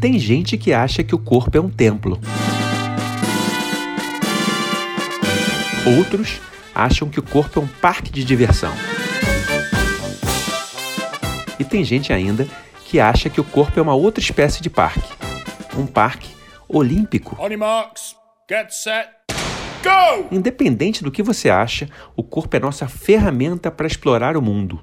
Tem gente que acha que o corpo é um templo. Outros acham que o corpo é um parque de diversão. E tem gente ainda que acha que o corpo é uma outra espécie de parque. Um parque olímpico. Marks, get set, go! Independente do que você acha, o corpo é nossa ferramenta para explorar o mundo.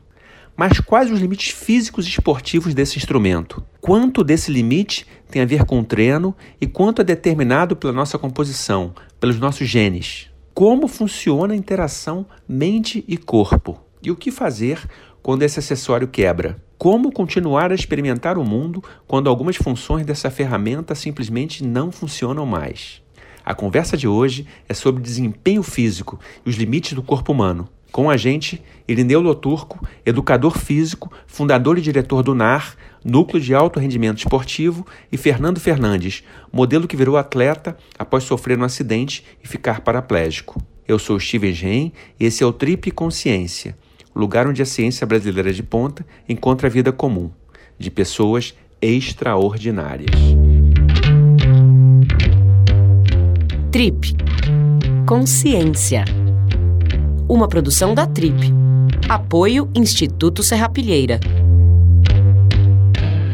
Mas quais os limites físicos e esportivos desse instrumento? Quanto desse limite tem a ver com o treino e quanto é determinado pela nossa composição, pelos nossos genes? Como funciona a interação mente e corpo? E o que fazer quando esse acessório quebra? Como continuar a experimentar o mundo quando algumas funções dessa ferramenta simplesmente não funcionam mais? A conversa de hoje é sobre desempenho físico e os limites do corpo humano. Com a gente, Irineu Loturco, educador físico, fundador e diretor do NAR, Núcleo de Alto Rendimento Esportivo, e Fernando Fernandes, modelo que virou atleta após sofrer um acidente e ficar paraplégico. Eu sou Steven Gen e esse é o Trip Consciência, lugar onde a ciência brasileira de ponta encontra a vida comum, de pessoas extraordinárias. Trip Consciência uma produção da Trip. Apoio Instituto Serrapilheira.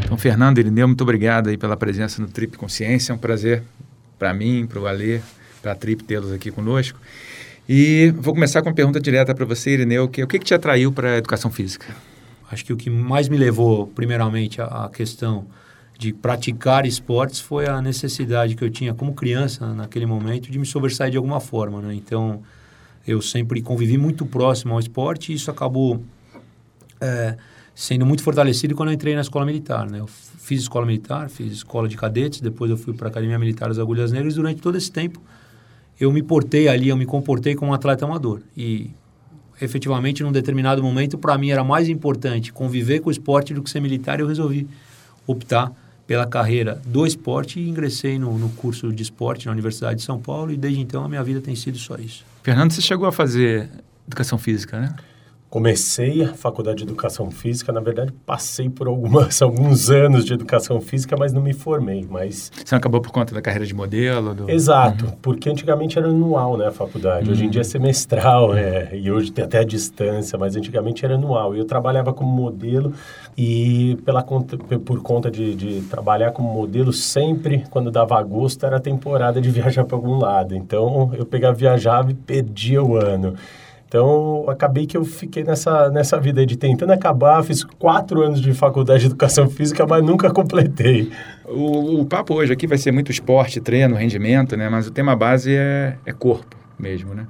Então, Fernando Irineu, muito obrigado aí pela presença no Trip Consciência. É um prazer para mim, para o Alê, para a Trip tê-los aqui conosco. E vou começar com uma pergunta direta para você, Irineu, que o que, que te atraiu para a educação física? Acho que o que mais me levou, primeiramente, à questão de praticar esportes foi a necessidade que eu tinha como criança, naquele momento, de me sobressair de alguma forma, né? Então, eu sempre convivi muito próximo ao esporte e isso acabou é, sendo muito fortalecido quando eu entrei na escola militar. Né? Eu fiz escola militar, fiz escola de cadetes, depois eu fui para a Academia Militar das Agulhas Negras e durante todo esse tempo eu me portei ali, eu me comportei como um atleta amador. E efetivamente, num determinado momento, para mim era mais importante conviver com o esporte do que ser militar e eu resolvi optar pela carreira do esporte e ingressei no, no curso de esporte na Universidade de São Paulo e desde então a minha vida tem sido só isso. Fernando, você chegou a fazer educação física, né? Comecei a faculdade de educação física, na verdade passei por algumas, alguns anos de educação física, mas não me formei, mas... Você acabou por conta da carreira de modelo? Do... Exato, uhum. porque antigamente era anual, né, a faculdade, uhum. hoje em dia é semestral, é, e hoje tem até a distância, mas antigamente era anual, e eu trabalhava como modelo e pela conta, por conta de, de trabalhar como modelo, sempre quando dava agosto era temporada de viajar para algum lado, então eu pegava, viajava e perdia o ano. Então, acabei que eu fiquei nessa, nessa vida de tentando acabar, fiz quatro anos de faculdade de educação física, mas nunca completei. O, o papo hoje aqui vai ser muito esporte, treino, rendimento, né? Mas o tema base é, é corpo mesmo, né?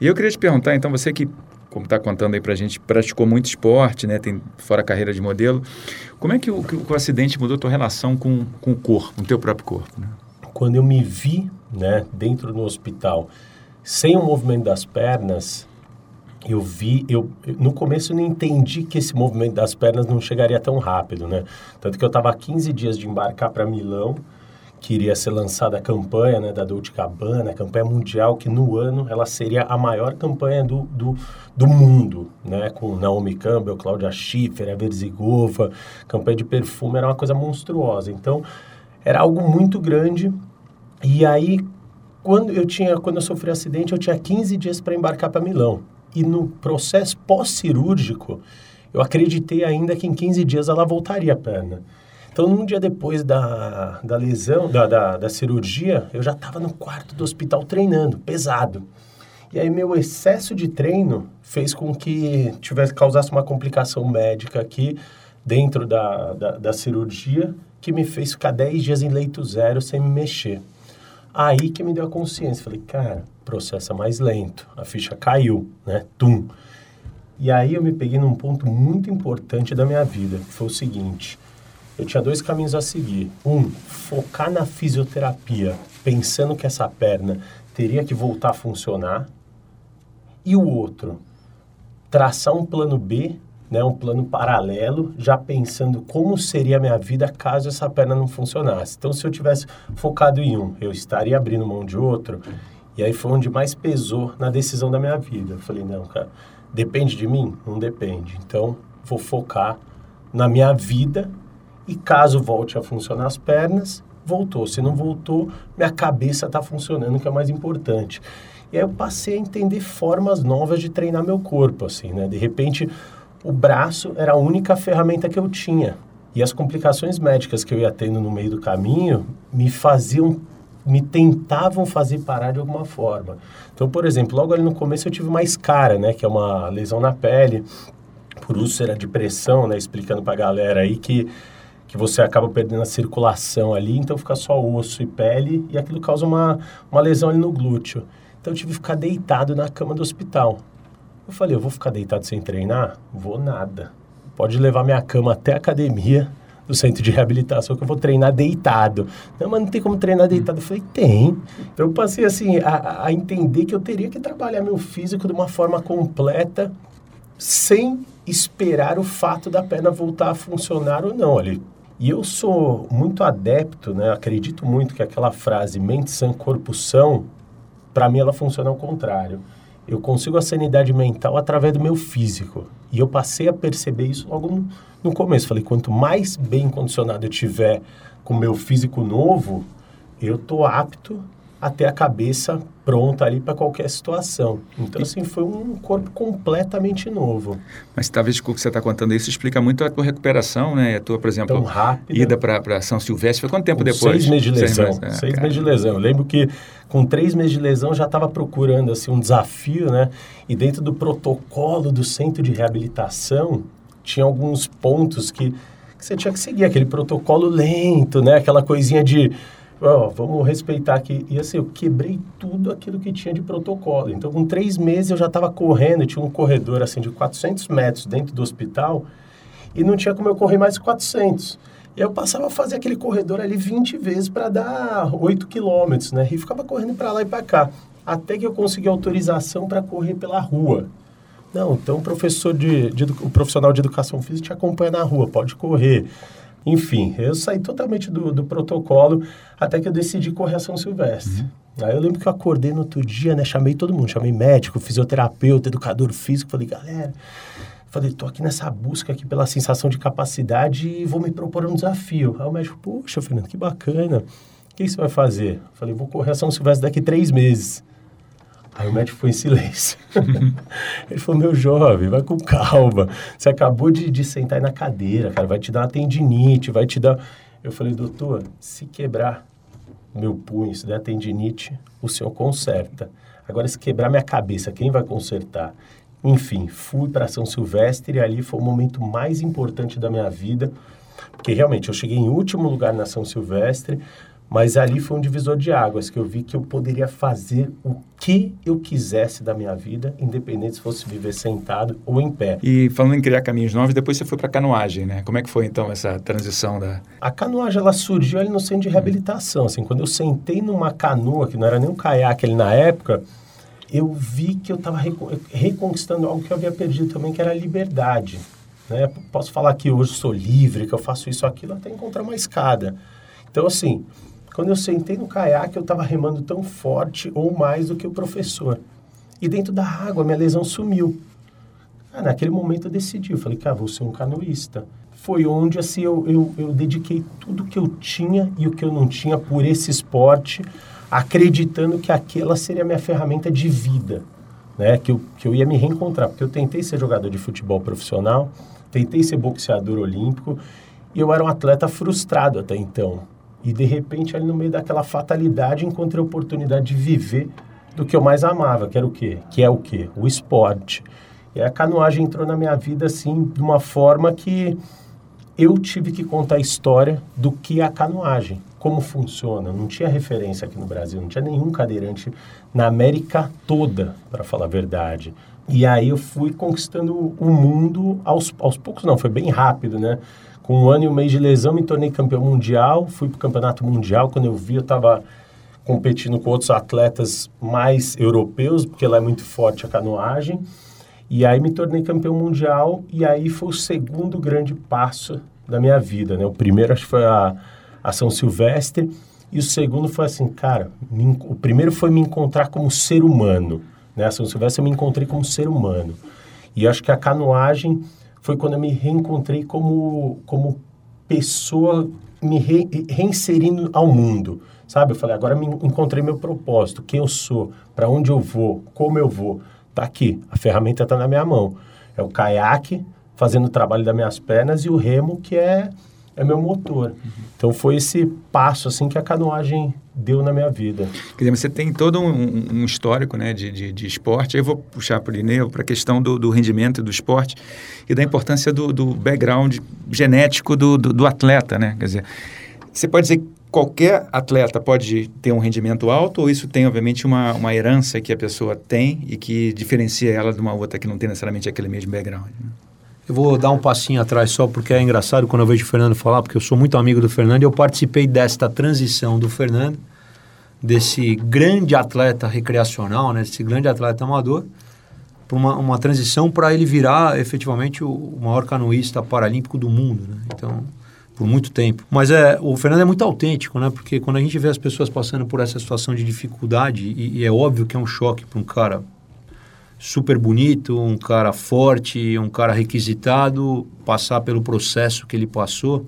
E eu queria te perguntar, então, você que, como está contando aí pra gente, praticou muito esporte, né? Tem fora a carreira de modelo. Como é que o, que o acidente mudou a tua relação com, com o corpo, com o teu próprio corpo, né? Quando eu me vi, né, dentro do hospital, sem o movimento das pernas, eu vi, eu no começo eu não entendi que esse movimento das pernas não chegaria tão rápido, né? Tanto que eu estava 15 dias de embarcar para Milão, que iria ser lançada a campanha né, da Dolce Gabbana, a campanha mundial, que no ano ela seria a maior campanha do, do, do mundo, né? Com Naomi Campbell, Cláudia Schiffer, a Verzigova, campanha de perfume, era uma coisa monstruosa. Então, era algo muito grande. E aí, quando eu tinha, quando eu sofri um acidente, eu tinha 15 dias para embarcar para Milão. E no processo pós-cirúrgico, eu acreditei ainda que em 15 dias ela voltaria a perna. Então, num dia depois da, da lesão, da, da, da cirurgia, eu já estava no quarto do hospital treinando, pesado. E aí, meu excesso de treino fez com que tivesse causasse uma complicação médica aqui dentro da, da, da cirurgia, que me fez ficar 10 dias em leito zero sem me mexer. Aí que me deu a consciência. Falei, cara, processo é mais lento. A ficha caiu, né? Tum. E aí eu me peguei num ponto muito importante da minha vida, que foi o seguinte. Eu tinha dois caminhos a seguir. Um, focar na fisioterapia, pensando que essa perna teria que voltar a funcionar. E o outro, traçar um plano B né, um plano paralelo, já pensando como seria a minha vida caso essa perna não funcionasse. Então, se eu tivesse focado em um, eu estaria abrindo mão de outro. E aí foi onde mais pesou na decisão da minha vida. Eu falei, não, cara, depende de mim? Não depende. Então, vou focar na minha vida e caso volte a funcionar as pernas, voltou. Se não voltou, minha cabeça está funcionando, que é o mais importante. E aí eu passei a entender formas novas de treinar meu corpo, assim, né? De repente, o braço era a única ferramenta que eu tinha. E as complicações médicas que eu ia tendo no meio do caminho me faziam, me tentavam fazer parar de alguma forma. Então, por exemplo, logo ali no começo eu tive uma escara, né? Que é uma lesão na pele, por úlcera de pressão, né? Explicando pra galera aí que que você acaba perdendo a circulação ali, então fica só osso e pele e aquilo causa uma, uma lesão ali no glúteo. Então eu tive que ficar deitado na cama do hospital. Eu falei, eu vou ficar deitado sem treinar? Vou nada. Pode levar minha cama até a academia do centro de reabilitação que eu vou treinar deitado. Não, mas não tem como treinar deitado. Eu falei, tem. Então eu passei assim a, a entender que eu teria que trabalhar meu físico de uma forma completa, sem esperar o fato da perna voltar a funcionar ou não. Ali, e eu sou muito adepto, né? Acredito muito que aquela frase mente sã, corpo são, para mim ela funciona ao contrário. Eu consigo a sanidade mental através do meu físico. E eu passei a perceber isso logo no, começo. Falei, quanto mais bem condicionado eu tiver com o meu físico novo, eu tô apto a ter a cabeça pronta ali para qualquer situação. Então, assim, foi um corpo completamente novo. Mas talvez com o que você está contando isso explica muito a tua recuperação, né? A tua, por exemplo, Tão rápida. ida para São Silvestre. Foi quanto tempo Com depois? Seis meses de lesão. Seis meses, Seis é, meses de lesão. Eu lembro que com três meses de lesão eu já estava procurando assim, um desafio, né? E dentro do protocolo do centro de reabilitação, tinha alguns pontos que, que você tinha que seguir. Aquele protocolo lento, né? Aquela coisinha de vamos respeitar aqui. E assim, eu quebrei tudo aquilo que tinha de protocolo. Então, com três meses eu já estava correndo, tinha um corredor assim de 400 metros dentro do hospital e não tinha como eu correr mais 400. E eu passava a fazer aquele corredor ali 20 vezes para dar 8 quilômetros, né? E ficava correndo para lá e para cá. Até que eu consegui autorização para correr pela rua. Não, então o professor de, de, o profissional de educação física te acompanha na rua, pode correr. Enfim, eu saí totalmente do, do protocolo até que eu decidi correr a São Silvestre. Uhum. Aí eu lembro que eu acordei no outro dia, né? Chamei todo mundo, chamei médico, fisioterapeuta, educador físico, falei, galera, falei, tô aqui nessa busca aqui pela sensação de capacidade e vou me propor um desafio. Aí o médico, poxa, Fernando, que bacana. O que você vai fazer? falei, vou correr a São Silvestre daqui três meses. Aí o médico foi em silêncio. Ele falou, meu jovem, vai com calma. Você acabou de, de sentar aí na cadeira, cara, vai te dar uma tendinite, vai te dar... Eu falei, doutor, se quebrar meu punho, se der tendinite, o senhor conserta. Agora, se quebrar minha cabeça, quem vai consertar? Enfim, fui para São Silvestre e ali foi o momento mais importante da minha vida, porque realmente eu cheguei em último lugar na São Silvestre, mas ali foi um divisor de águas, que eu vi que eu poderia fazer o que eu quisesse da minha vida, independente se fosse viver sentado ou em pé. E falando em criar caminhos novos, depois você foi para canoagem, né? Como é que foi então essa transição da... A canoagem, ela surgiu ali no centro de reabilitação, assim, quando eu sentei numa canoa, que não era nem um caiaque ali na época, eu vi que eu estava reconquistando algo que eu havia perdido também, que era a liberdade. Né? Posso falar que hoje sou livre, que eu faço isso, aquilo, até encontrar uma escada. Então, assim, quando eu sentei no caiaque, eu estava remando tão forte ou mais do que o professor. E dentro da água, minha lesão sumiu. Ah, naquele momento eu decidi, eu falei, cara, vou ser um canoísta. Foi onde assim, eu, eu, eu dediquei tudo que eu tinha e o que eu não tinha por esse esporte, acreditando que aquela seria a minha ferramenta de vida, né? que, eu, que eu ia me reencontrar. Porque eu tentei ser jogador de futebol profissional, tentei ser boxeador olímpico, e eu era um atleta frustrado até então. E de repente, ali no meio daquela fatalidade, encontrei a oportunidade de viver do que eu mais amava, que era o quê? Que é o quê? O esporte. E a canoagem entrou na minha vida assim de uma forma que eu tive que contar a história do que é a canoagem, como funciona. Não tinha referência aqui no Brasil, não tinha nenhum cadeirante na América toda, para falar a verdade. E aí eu fui conquistando o mundo aos, aos poucos, não, foi bem rápido, né? Com um ano e um mês de lesão, me tornei campeão mundial. Fui para o campeonato mundial. Quando eu vi, eu estava competindo com outros atletas mais europeus, porque lá é muito forte a canoagem. E aí me tornei campeão mundial. E aí foi o segundo grande passo da minha vida. Né? O primeiro, acho que foi a, a São Silvestre. E o segundo foi assim, cara, me, o primeiro foi me encontrar como ser humano. Né? A São Silvestre eu me encontrei como ser humano. E acho que a canoagem foi quando eu me reencontrei como, como pessoa me re, reinserindo ao mundo, sabe? Eu falei, agora me encontrei meu propósito, quem eu sou, para onde eu vou, como eu vou. Tá aqui, a ferramenta está na minha mão. É o caiaque fazendo o trabalho das minhas pernas e o remo que é é meu motor. Então foi esse passo assim que a canoagem deu na minha vida. Quer dizer, você tem todo um, um histórico né, de, de, de, esporte. Eu vou puxar para o Ineu para a questão do, do, rendimento do esporte e da importância do, do background genético do, do, do, atleta. Né? Quer dizer, você pode dizer que qualquer atleta pode ter um rendimento alto ou isso tem, obviamente, uma, uma herança que a pessoa tem e que diferencia ela de uma outra que não tem necessariamente aquele mesmo background? Né? Eu vou dar um passinho atrás só porque é engraçado quando eu vejo o Fernando falar, porque eu sou muito amigo do Fernando e eu participei desta transição do Fernando, desse grande atleta recreacional, né, desse grande atleta amador, para uma, uma transição para ele virar efetivamente o, o, maior canoísta paralímpico do mundo. Né? Então, por muito tempo. Mas é, o Fernando é muito autêntico, né? Porque quando a gente vê as pessoas passando por essa situação de dificuldade, e, e é óbvio que é um choque para um cara super bonito, um cara forte, um cara requisitado, passar pelo processo que ele passou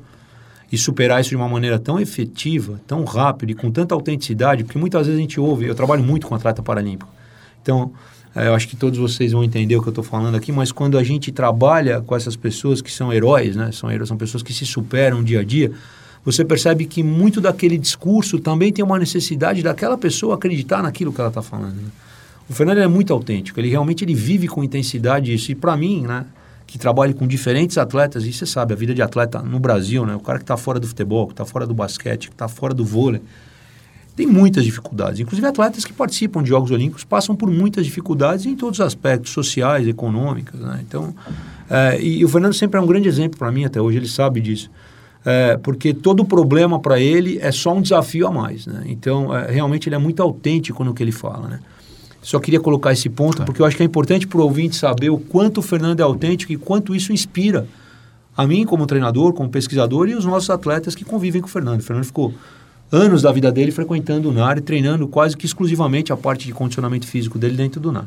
e superar isso de uma maneira tão efetiva, tão rápida e com tanta autenticidade, porque muitas vezes a gente ouve, eu trabalho muito com atleta paralímpico, então é, eu acho que todos vocês vão entender o que eu estou falando aqui, mas quando a gente trabalha com essas pessoas que são heróis, né, são, heróis, são pessoas que se superam dia a dia, você percebe que muito daquele discurso também tem uma necessidade daquela pessoa acreditar naquilo que ela está falando. Né? O Fernando é muito autêntico, ele realmente ele vive com intensidade isso. E para mim, né, que trabalho com diferentes atletas, e você sabe, a vida de atleta no Brasil, né, o cara que está fora do futebol, que está fora do basquete, que está fora do vôlei, tem muitas dificuldades. Inclusive atletas que participam de Jogos Olímpicos passam por muitas dificuldades em todos os aspectos, sociais, econômicos. Né? Então, é, e, o Fernando sempre é um grande exemplo para mim até hoje, ele sabe disso. É, porque todo problema para ele é só um desafio a mais. Né? Então, é, realmente ele é muito autêntico no que ele fala. Né? Só queria colocar esse ponto, claro. porque eu acho que é importante para o ouvinte saber o quanto o Fernando é autêntico e quanto isso inspira a mim como treinador, como pesquisador e os nossos atletas que convivem com o Fernando. O Fernando ficou anos da vida dele frequentando o NAR e treinando quase que exclusivamente a parte de condicionamento físico dele dentro do NAR.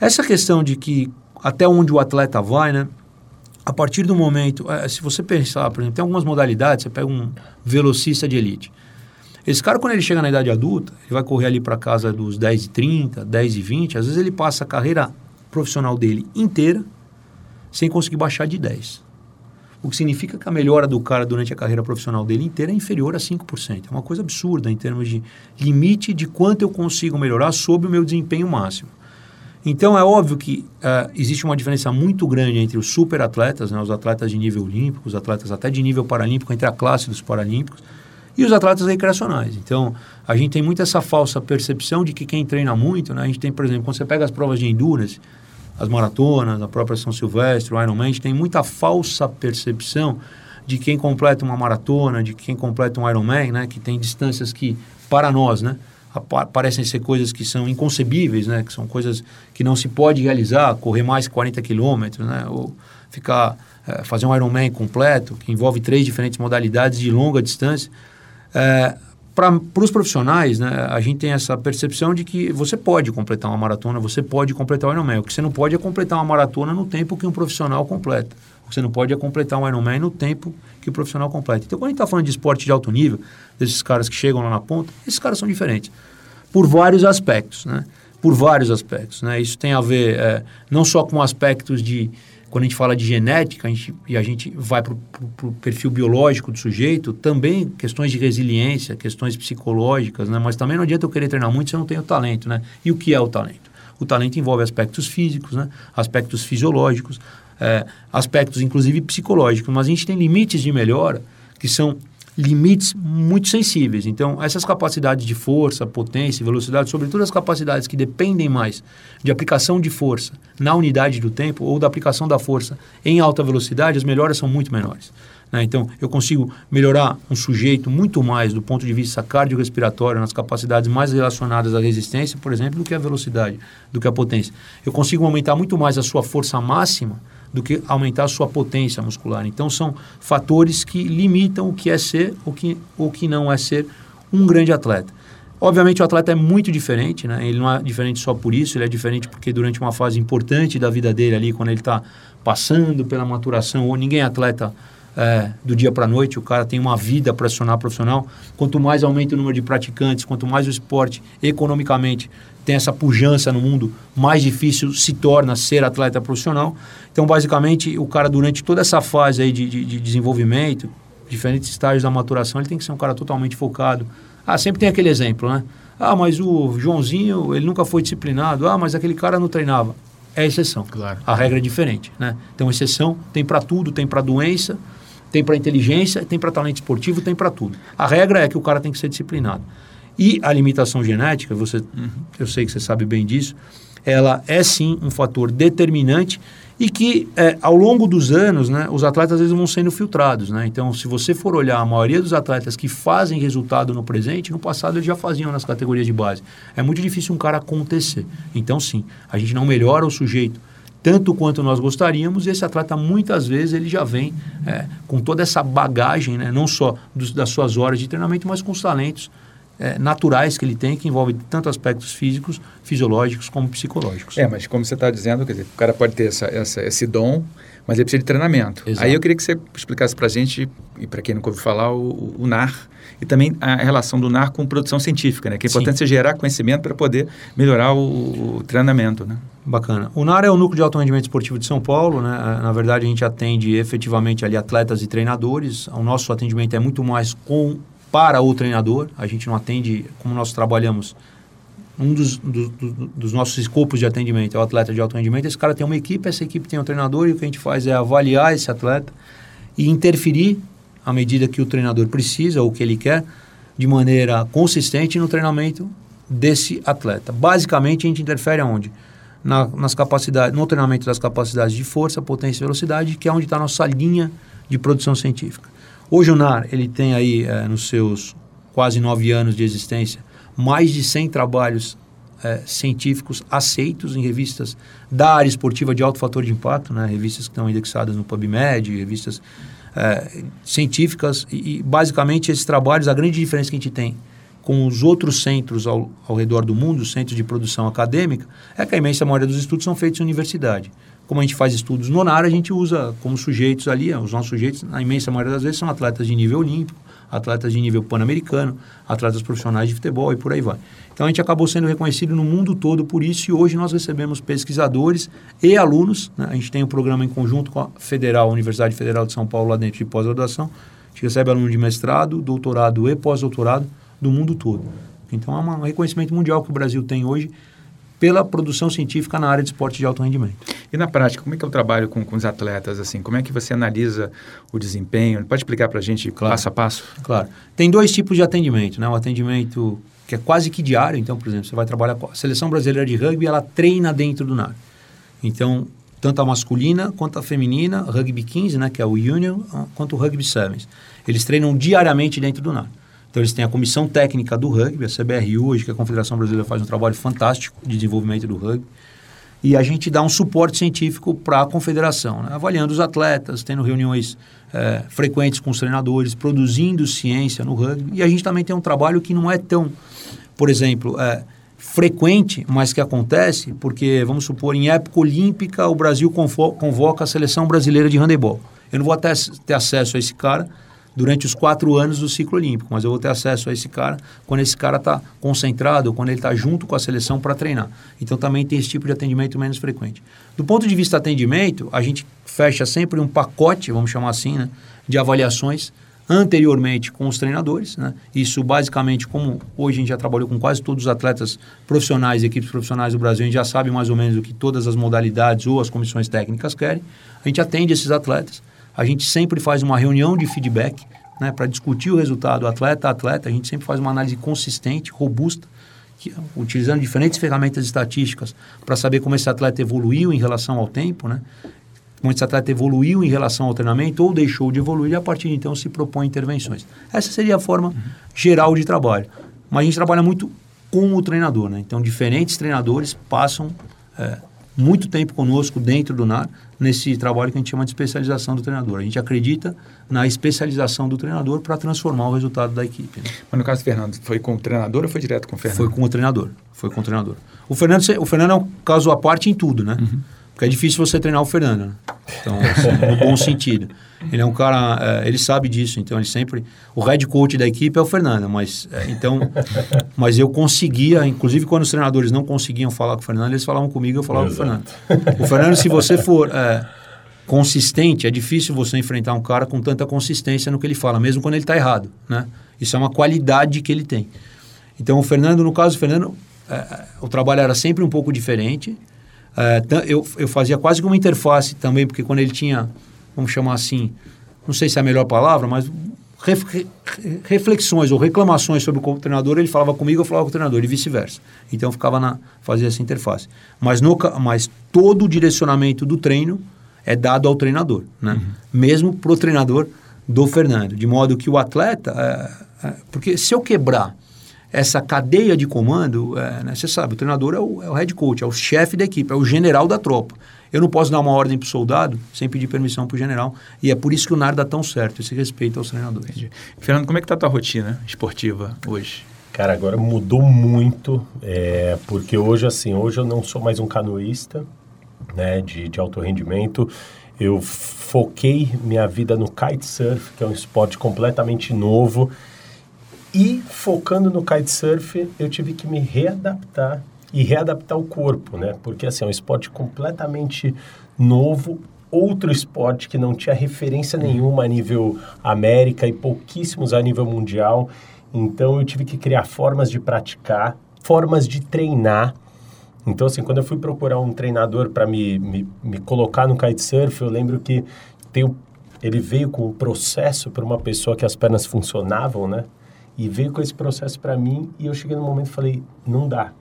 Essa questão de que até onde o atleta vai, né? A partir do momento, é, se você pensar, por exemplo, tem algumas modalidades, você pega um velocista de elite. Esse cara, quando ele chega na idade adulta, ele vai correr ali para casa dos 10 e 30, 10 e 20, às vezes ele passa a carreira profissional dele inteira sem conseguir baixar de 10. O que significa que a melhora do cara durante a carreira profissional dele inteira é inferior a 5%. É uma coisa absurda em termos de limite de quanto eu consigo melhorar sob o meu desempenho máximo. Então é óbvio que uh, existe uma diferença muito grande entre os super atletas, né, os atletas de nível olímpico, os atletas até de nível paralímpico, entre a classe dos paralímpicos, e os atletas recreacionais. Então, a gente tem muito essa falsa percepção de que quem treina muito, né? A gente tem, por exemplo, quando você pega as provas de endurance, as maratonas, a própria São Silvestre, o Ironman, a gente tem muita falsa percepção de quem completa uma maratona, de quem completa um Ironman, né? Que tem distâncias que, para nós, né? parecem ser coisas que são inconcebíveis, né? Que são coisas que não se pode realizar, correr mais 40 quilômetros, né? Ou ficar, é, fazer um Ironman completo, que envolve três diferentes modalidades de longa distância. É, para os profissionais, né, a gente tem essa percepção de que você pode completar uma maratona, você pode completar o Ironman. O que você não pode é completar uma maratona no tempo que um profissional completa. O que você não pode é completar um Ironman no tempo que o profissional completa. Então, quando a gente está falando de esporte de alto nível, desses caras que chegam lá na ponta, esses caras são diferentes. Por vários aspectos, né? Por vários aspectos, né? Isso tem a ver é, não só com aspectos de quando a gente fala de genética a gente, e a gente vai para o perfil biológico do sujeito, também questões de resiliência, questões psicológicas, né? mas também não adianta eu querer treinar muito se eu não tenho talento. Né? E o que é o talento? O talento envolve aspectos físicos, né? aspectos fisiológicos, é, aspectos inclusive psicológicos, mas a gente tem limites de melhora que são limites muito sensíveis. Então, essas capacidades de força, potência, velocidade, sobretudo as capacidades que dependem mais de aplicação de força na unidade do tempo ou da aplicação da força em alta velocidade, as melhoras são muito menores. Né? Então, eu consigo melhorar um sujeito muito mais do ponto de vista cardiorrespiratório, nas capacidades mais relacionadas à resistência, por exemplo, do que a velocidade, do que a potência. Eu consigo aumentar muito mais a sua força máxima do que aumentar a sua potência muscular. Então, são fatores que limitam o que é ser ou que, o que não é ser um grande atleta. Obviamente, o atleta é muito diferente, né? ele não é diferente só por isso, ele é diferente porque durante uma fase importante da vida dele ali, quando ele está passando pela maturação, ou ninguém é atleta é, do dia para a noite, o cara tem uma vida profissional profissional. Quanto mais aumenta o número de praticantes, quanto mais o esporte economicamente tem essa pujança no mundo, mais difícil se torna ser atleta profissional. Então, basicamente, o cara, durante toda essa fase aí de, de, de desenvolvimento, diferentes estágios da maturação, ele tem que ser um cara totalmente focado. Ah, sempre tem aquele exemplo, né? Ah, mas o Joãozinho, ele nunca foi disciplinado. Ah, mas aquele cara não treinava. É exceção. Claro. A regra é diferente, né? Então, exceção tem para tudo, tem para doença, tem para inteligência, tem para talento esportivo, tem para tudo. A regra é que o cara tem que ser disciplinado. E a limitação genética, você, uhum. eu sei que você sabe bem disso, ela é sim um fator determinante e que é, ao longo dos anos, né, os atletas às vezes vão sendo filtrados, né? Então, se você for olhar a maioria dos atletas que fazem resultado no presente, no passado eles já faziam nas categorias de base. É muito difícil um cara acontecer. Então, sim, a gente não melhora o sujeito tanto quanto nós gostaríamos, e esse atleta muitas vezes ele já vem é, com toda essa bagagem, né, não só dos, das suas horas de treinamento, mas com os talentos é, naturais que ele tem, que envolvem tanto aspectos físicos, fisiológicos, como psicológicos. É, mas como você está dizendo, quer dizer, o cara pode ter essa, essa, esse dom, mas ele precisa de treinamento. Exato. Aí eu queria que você explicasse para a gente, e para quem nunca ouviu falar, o, o, NAR, e também a relação do NAR com produção científica, né? Que é importante você gerar conhecimento para poder melhorar o, o, treinamento, né? Bacana. O NAR é o Núcleo de Alto Rendimento Esportivo de São Paulo, né? Na verdade, a gente atende efetivamente ali atletas e treinadores. O nosso atendimento é muito mais com para o treinador. A gente não atende, como nós trabalhamos, um dos, do, do, dos nossos escopos de atendimento é o atleta de alto rendimento. Esse cara tem uma equipe, essa equipe tem um treinador e o que a gente faz é avaliar esse atleta e interferir à medida que o treinador precisa ou que ele quer, de maneira consistente no treinamento desse atleta. Basicamente, a gente interfere aonde? Na, nas capacidades, no treinamento das capacidades de força, potência e velocidade, que é onde está a nossa linha de produção científica. Hoje o NAR ele tem aí é, nos seus quase nove anos de existência mais de 100 trabalhos é, científicos aceitos em revistas da área esportiva de alto fator de impacto, né? revistas que estão indexadas no PubMed, revistas é, científicas e, e, basicamente esses trabalhos, a grande diferença que a gente tem com os outros centros ao, ao redor do mundo, os centros de produção acadêmica, é que a imensa maioria dos estudos são feitos em universidade. Como a gente faz estudos no NAR, a gente usa como sujeitos ali, os nossos sujeitos, na imensa maioria das vezes, são atletas de nível olímpico, atletas de nível pan-americano, atletas profissionais de futebol e por aí vai. Então a gente acabou sendo reconhecido no mundo todo por isso e hoje nós recebemos pesquisadores e alunos. Né? A gente tem um programa em conjunto com a Federal, Universidade Federal de São Paulo, lá dentro de pós-graduação. A gente recebe aluno de mestrado, doutorado e pós-doutorado do mundo todo. Então é um reconhecimento mundial que o Brasil tem hoje pela produção científica na área de esporte de alto rendimento. E na prática, como é que é o trabalho com, com os atletas? assim? Como é que você analisa o desempenho? Pode explicar para a gente claro. passo a passo? Claro. Tem dois tipos de atendimento. Né? O atendimento que é quase que diário. Então, por exemplo, você vai trabalhar com a Seleção Brasileira de Rugby, ela treina dentro do NAR. Então, tanto a masculina quanto a feminina, rugby 15, né, que é o Union, ah, quanto o rugby Sevens. Eles treinam diariamente dentro do NAR. Então, eles têm a comissão técnica do rugby, a CBRU, hoje, que a Confederação Brasileira faz um trabalho fantástico de desenvolvimento do rugby. E a gente dá um suporte científico para a confederação, né? avaliando os atletas, tendo reuniões é, frequentes com os treinadores, produzindo ciência no rugby. E a gente também tem um trabalho que não é tão, por exemplo, é, frequente, mas que acontece, porque, vamos supor, em época olímpica, o Brasil convoca a seleção brasileira de handebol. Eu não vou até ter acesso a esse cara, durante os quatro anos do ciclo olímpico, mas eu vou ter acesso a esse cara quando esse cara está concentrado, quando ele está junto com a seleção para treinar. Então também tem esse tipo de atendimento menos frequente. Do ponto de vista atendimento, a gente fecha sempre um pacote, vamos chamar assim, né, de avaliações anteriormente com os treinadores. Né? Isso basicamente, como hoje a gente já trabalhou com quase todos os atletas profissionais equipes profissionais do Brasil, a gente já sabe mais ou menos o que todas as modalidades ou as comissões técnicas querem. A gente atende esses atletas a gente sempre faz uma reunião de feedback né, para discutir o resultado atleta a atleta. A gente sempre faz uma análise consistente, robusta, que, utilizando diferentes ferramentas estatísticas para saber como esse atleta evoluiu em relação ao tempo, né? como esse atleta evoluiu em relação ao treinamento ou deixou de evoluir e a partir de então se propõe intervenções. Essa seria a forma geral de trabalho. Mas a gente trabalha muito com o treinador, né? Então, diferentes treinadores passam é, muito tempo conosco dentro do NAR nesse trabalho que a gente chama de especialização do treinador. A gente acredita na especialização do treinador para transformar o resultado da equipe. Né? Mas no caso do Fernando, foi com o treinador ou foi direto com o Fernando? Foi com o treinador. Foi com o treinador. O Fernando, o Fernando é um caso à parte em tudo, né? Uhum. Porque é difícil você treinar o Fernando, né? Então, assim, no bom sentido. Ele é um cara, é, ele sabe disso, então ele sempre. O head coach da equipe é o Fernando, mas é, então. mas eu conseguia, inclusive quando os treinadores não conseguiam falar com o Fernando, eles falavam comigo, eu falava Exato. com o Fernando. O Fernando, se você for é, consistente, é difícil você enfrentar um cara com tanta consistência no que ele fala, mesmo quando ele está errado, né? Isso é uma qualidade que ele tem. Então, o Fernando, no caso, o Fernando, é, o trabalho era sempre um pouco diferente. É, eu, eu fazia quase que uma interface também, porque quando ele tinha, vamos chamar assim, não sei se é a melhor palavra, mas ref- re- reflexões ou reclamações sobre o treinador, ele falava comigo, eu falava com o treinador, e vice-versa. Então, eu ficava na, fazia essa interface. Mas, no, mas todo o direcionamento do treino é dado ao treinador, né? Mesmo pro treinador do Fernando, de modo que o atleta, é, é, porque se eu quebrar essa cadeia de comando, é, né, você sabe, o treinador é o, é o head coach, é o chefe da equipe, é o general da tropa. Eu não posso dar uma ordem para o soldado sem pedir permissão para o general. E é por isso que o NAR dá tão certo, esse respeito aos treinadores. Entendi. Fernando, como é que tá a tua rotina esportiva hoje? Cara, agora mudou muito, é, porque hoje, assim, hoje eu não sou mais um canoísta, né, de, de alto rendimento. Eu foquei minha vida no kitesurf, que é um esporte completamente novo. E focando no kitesurf, eu tive que me readaptar e readaptar o corpo, né? Porque assim, é um esporte completamente novo, outro esporte que não tinha referência nenhuma a nível América e pouquíssimos a nível mundial. Então eu tive que criar formas de praticar, formas de treinar. Então, assim, quando eu fui procurar um treinador para me, me, me colocar no kitesurf, eu lembro que tem o- ele veio com um processo para uma pessoa que as pernas funcionavam, né? E veio com esse processo para mim e eu cheguei no momento e falei, não dá.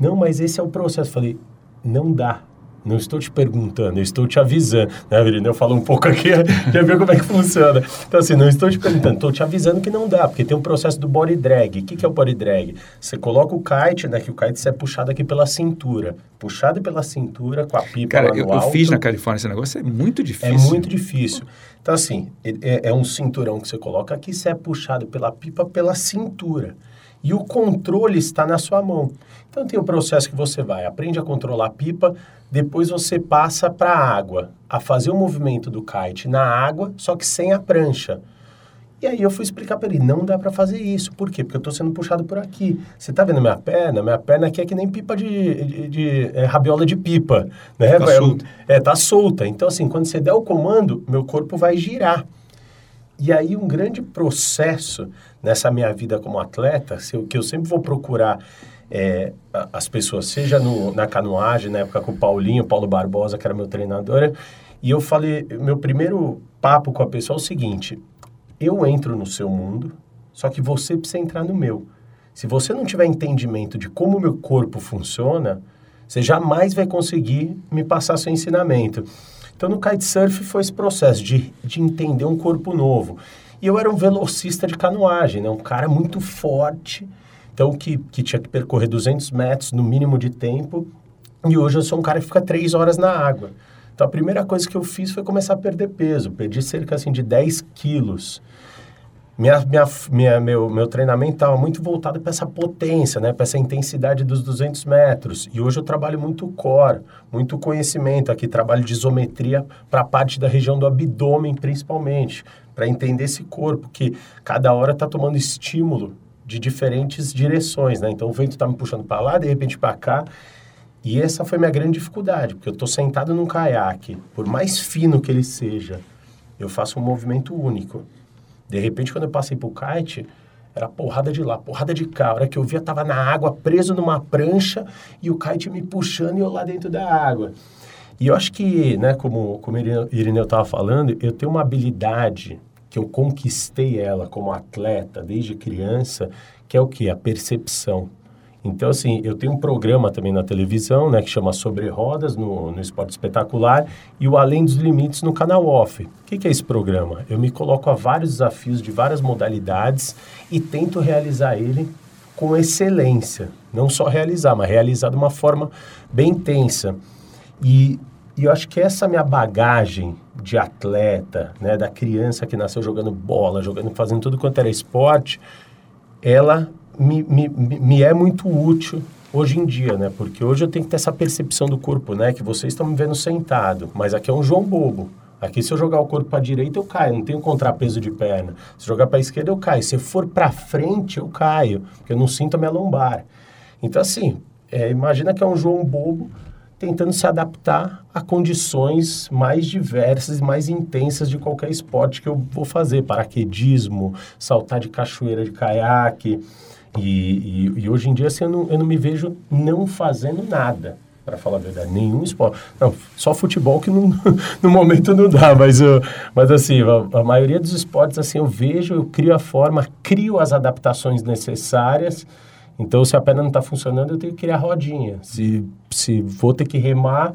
Não, mas esse é o processo. Falei, não dá. Não estou te perguntando, eu estou te avisando. Né, Virina? Eu falo um pouco aqui, já viu como é que funciona. Então, assim, não estou te perguntando, estou te avisando que não dá, porque tem um processo do body drag. O que, que é o body drag? Você coloca o kite, né, que o kite é puxado aqui pela cintura. Puxado pela cintura, com a pipa Cara, eu, eu fiz na Califórnia esse negócio, é muito É difícil. muito difícil. Então, assim, é, é um cinturão que você coloca aqui, você é puxado pela pipa pela cintura. E o controle está na sua mão. Então, tem o processo que você vai, aprende a controlar a pipa, depois você passa para a água, a fazer o movimento do kite na água, só que sem a prancha. E aí eu fui explicar para ele, não dá para fazer isso. Por quê? Porque eu estou sendo puxado por aqui. Você está vendo minha perna? Minha perna aqui é que nem pipa de, de, de- é, rabiola de pipa, né? Tá Vai- solta. É, tá solta. Então assim, quando você der o comando, meu corpo vai girar. E aí um grande processo nessa minha vida como atleta, se que eu sempre vou procurar é, as pessoas, seja no, na canoagem, na época com o Paulinho, Paulo Barbosa, que era meu treinador, e eu falei, meu primeiro papo com a pessoa é o seguinte, eu entro no seu mundo, só que você precisa entrar no meu. Se você não tiver entendimento de como o meu corpo funciona, você jamais vai conseguir me passar seu ensinamento. Então, no kitesurf foi esse processo de, de entender um corpo novo. E eu era um velocista de canoagem, né? um cara muito forte, então que, que tinha que percorrer 200 metros no mínimo de tempo. E hoje eu sou um cara que fica três horas na água. Então, a primeira coisa que eu fiz foi começar a perder peso. Perdi cerca assim, de 10 quilos minha, minha, minha, meu, meu treinamento estava muito voltado para essa potência, né? para essa intensidade dos 200 metros. E hoje eu trabalho muito core, muito conhecimento aqui, trabalho de isometria para a parte da região do abdômen, principalmente, para entender esse corpo, que cada hora está tomando estímulo de diferentes direções. Né? Então o vento está me puxando para lá, de repente para cá. E essa foi minha grande dificuldade, porque eu estou sentado num caiaque, por mais fino que ele seja, eu faço um movimento único. De repente, quando eu passei pro kite, era porrada de lá, porrada de cá. A hora que eu via, tava na água, preso numa prancha, e o kite me puxando e eu lá dentro da água. E eu acho que, né, como, como Irineu estava falando, eu tenho uma habilidade que eu conquistei ela como atleta desde criança, que é o que? A percepção. Então, assim, eu tenho um programa também na televisão, né, que chama Sobre Rodas, no, no Esporte Espetacular, e o Além dos Limites no canal Off. O que, que é esse programa? Eu me coloco a vários desafios de várias modalidades e tento realizar ele com excelência. Não só realizar, mas realizar de uma forma bem intensa. E, e eu acho que essa minha bagagem de atleta, né, da criança que nasceu jogando bola, jogando, fazendo tudo quanto era esporte, ela me, me, me é muito útil hoje em dia, né? Porque hoje eu tenho que ter essa percepção do corpo, né? Que vocês estão me vendo sentado, mas aqui é um João bobo. Aqui, se eu jogar o corpo para direita, eu caio, não tenho contrapeso de perna. Se jogar para esquerda, eu caio. Se eu for para frente, eu caio, porque eu não sinto a minha lombar. Então, assim, é, imagina que é um João bobo tentando se adaptar a condições mais diversas e mais intensas de qualquer esporte que eu vou fazer. Paraquedismo, saltar de cachoeira de caiaque. E, e, e hoje em dia, assim, eu não, eu não me vejo não fazendo nada para falar a verdade, nenhum esporte. Não, só futebol que não, no momento não dá, mas, eu, mas assim, a, a, maioria dos esportes, assim, eu vejo, eu crio a forma, crio as adaptações necessárias. Então, se a perna não está funcionando, eu tenho que criar rodinha. Se, se vou ter que remar,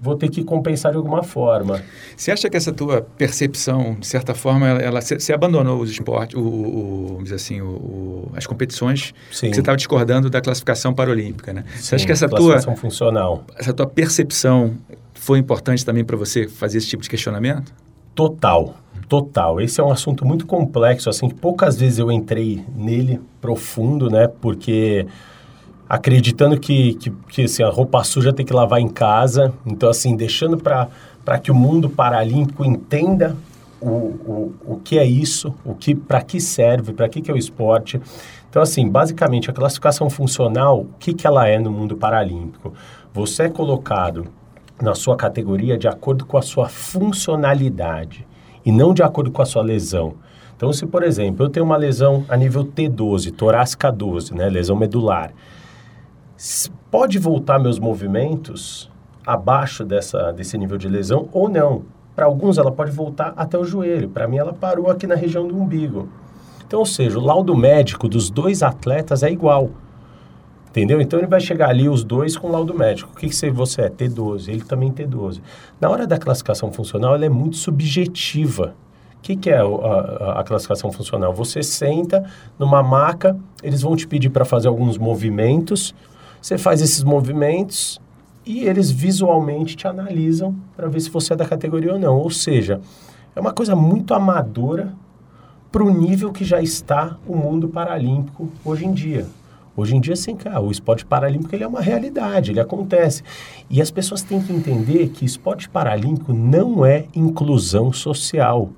vou ter que compensar de alguma forma. Você acha que essa tua percepção, de certa forma, ela, você abandonou os esportes, o, o, dizer assim, o, as competições Sim. que você estava discordando da classificação paralímpica, né? Sim, você acha que essa tua funcional, essa tua percepção foi importante também para você fazer esse tipo de questionamento? Total, total. Esse é um assunto muito complexo, assim, poucas vezes eu entrei nele profundo, né? Porque acreditando que, que, que assim, a roupa suja tem que lavar em casa. Então, assim, deixando para que o mundo paralímpico entenda o, o, o que é isso, o que para que serve, para que, que é o esporte. Então, assim, basicamente, a classificação funcional, o que, que ela é no mundo paralímpico? Você é colocado na sua categoria de acordo com a sua funcionalidade e não de acordo com a sua lesão. Então, se, por exemplo, eu tenho uma lesão a nível T12, torácica 12, né, lesão medular, pode voltar meus movimentos abaixo dessa, desse nível de lesão ou não. Para alguns, ela pode voltar até o joelho. Para mim, ela parou aqui na região do umbigo. Então, ou seja, o laudo médico dos dois atletas é igual. Entendeu? Então ele vai chegar ali os dois com laudo médico. O que, que você é? T12, ele também T12. Na hora da classificação funcional, ela é muito subjetiva. O que, que é a, a, a, classificação funcional? Você senta numa maca, eles vão te pedir para fazer alguns movimentos você faz esses movimentos e eles visualmente te analisam para ver se você é da categoria ou não. Ou seja, é uma coisa muito amadora para o nível que já está o mundo paralímpico hoje em dia. Hoje em dia, sim, cara, o esporte paralímpico ele é uma realidade, ele acontece. E as pessoas têm que entender que esporte paralímpico não é inclusão social,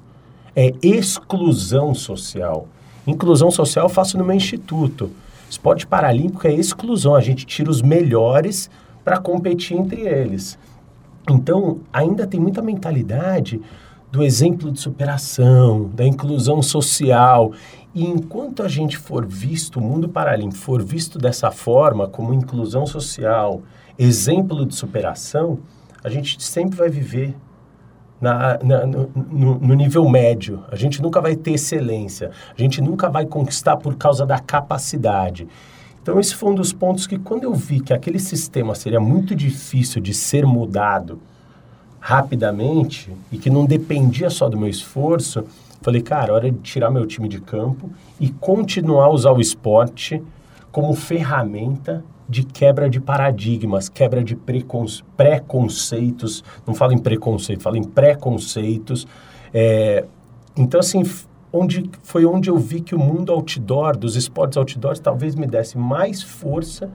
é exclusão social. Inclusão social eu faço no meu instituto. Esporte paralímpico é exclusão, a gente tira os melhores para competir entre eles. Então, ainda tem muita mentalidade do exemplo de superação, da inclusão social. E enquanto a gente for visto, o mundo paralímpico for visto dessa forma, como inclusão social, exemplo de superação, a gente sempre vai viver na, na no, no, nível médio. A gente nunca vai ter excelência. A gente nunca vai conquistar por causa da capacidade. Então, esse foi um dos pontos que, quando eu vi que aquele sistema seria muito difícil de ser mudado rapidamente e que não dependia só do meu esforço, falei, cara, hora de tirar meu time de campo e continuar a usar o esporte como ferramenta de quebra de paradigmas, quebra de preconceitos, não falo em preconceito, falo em preconceitos. É, então, assim, onde, foi onde eu vi que o mundo outdoor, dos esportes outdoors, talvez me desse mais força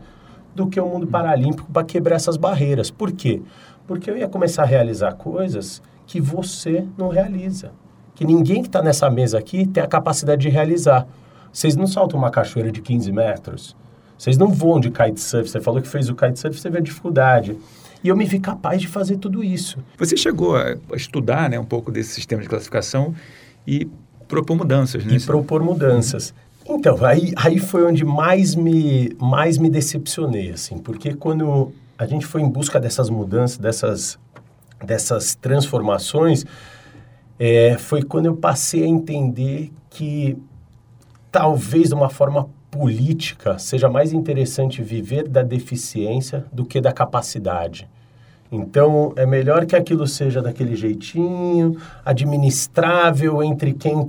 do que o mundo paralímpico para quebrar essas barreiras. Por quê? Porque eu ia começar a realizar coisas que você não realiza. Que ninguém que está nessa mesa aqui tem a capacidade de realizar. Vocês não saltam uma cachoeira de 15 metros. Vocês não voam de kitesurf. Você falou que fez o kitesurf, você vê a dificuldade. E eu me vi capaz de fazer tudo isso. Você chegou a estudar né, um pouco desse sistema de classificação e propor mudanças, né? E propor mudanças. Então, aí, aí foi onde mais me, mais me decepcionei, assim, porque quando a gente foi em busca dessas mudanças, dessas, dessas transformações, é, foi quando eu passei a entender que talvez de uma forma política seja mais interessante viver da deficiência do que da capacidade. Então, é melhor que aquilo seja daquele jeitinho, administrável entre quem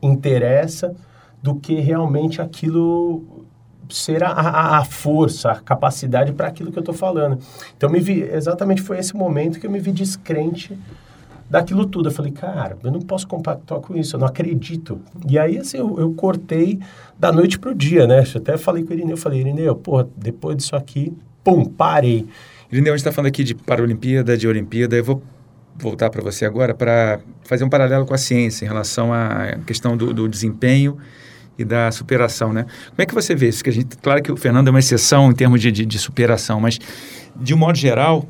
interessa, do que realmente aquilo ser a, a, a força, a capacidade para aquilo que eu estou falando. Então, me vi, exatamente foi esse momento que eu me vi descrente daquilo tudo. Eu falei, cara, eu não posso compactuar com isso, eu não acredito. E aí, assim, eu, eu cortei da noite pro dia, né? Eu até falei com o Irineu, eu falei, Irineu, porra, depois disso aqui, pum, parei. Irineu, a gente está falando aqui de Paralimpíada, de Olimpíada, eu vou voltar para você agora para fazer um paralelo com a ciência em relação à questão do, do desempenho e da superação, né? Como é que você vê isso? Que a gente, claro que o Fernando é uma exceção em termos de, de, de superação, mas de um modo geral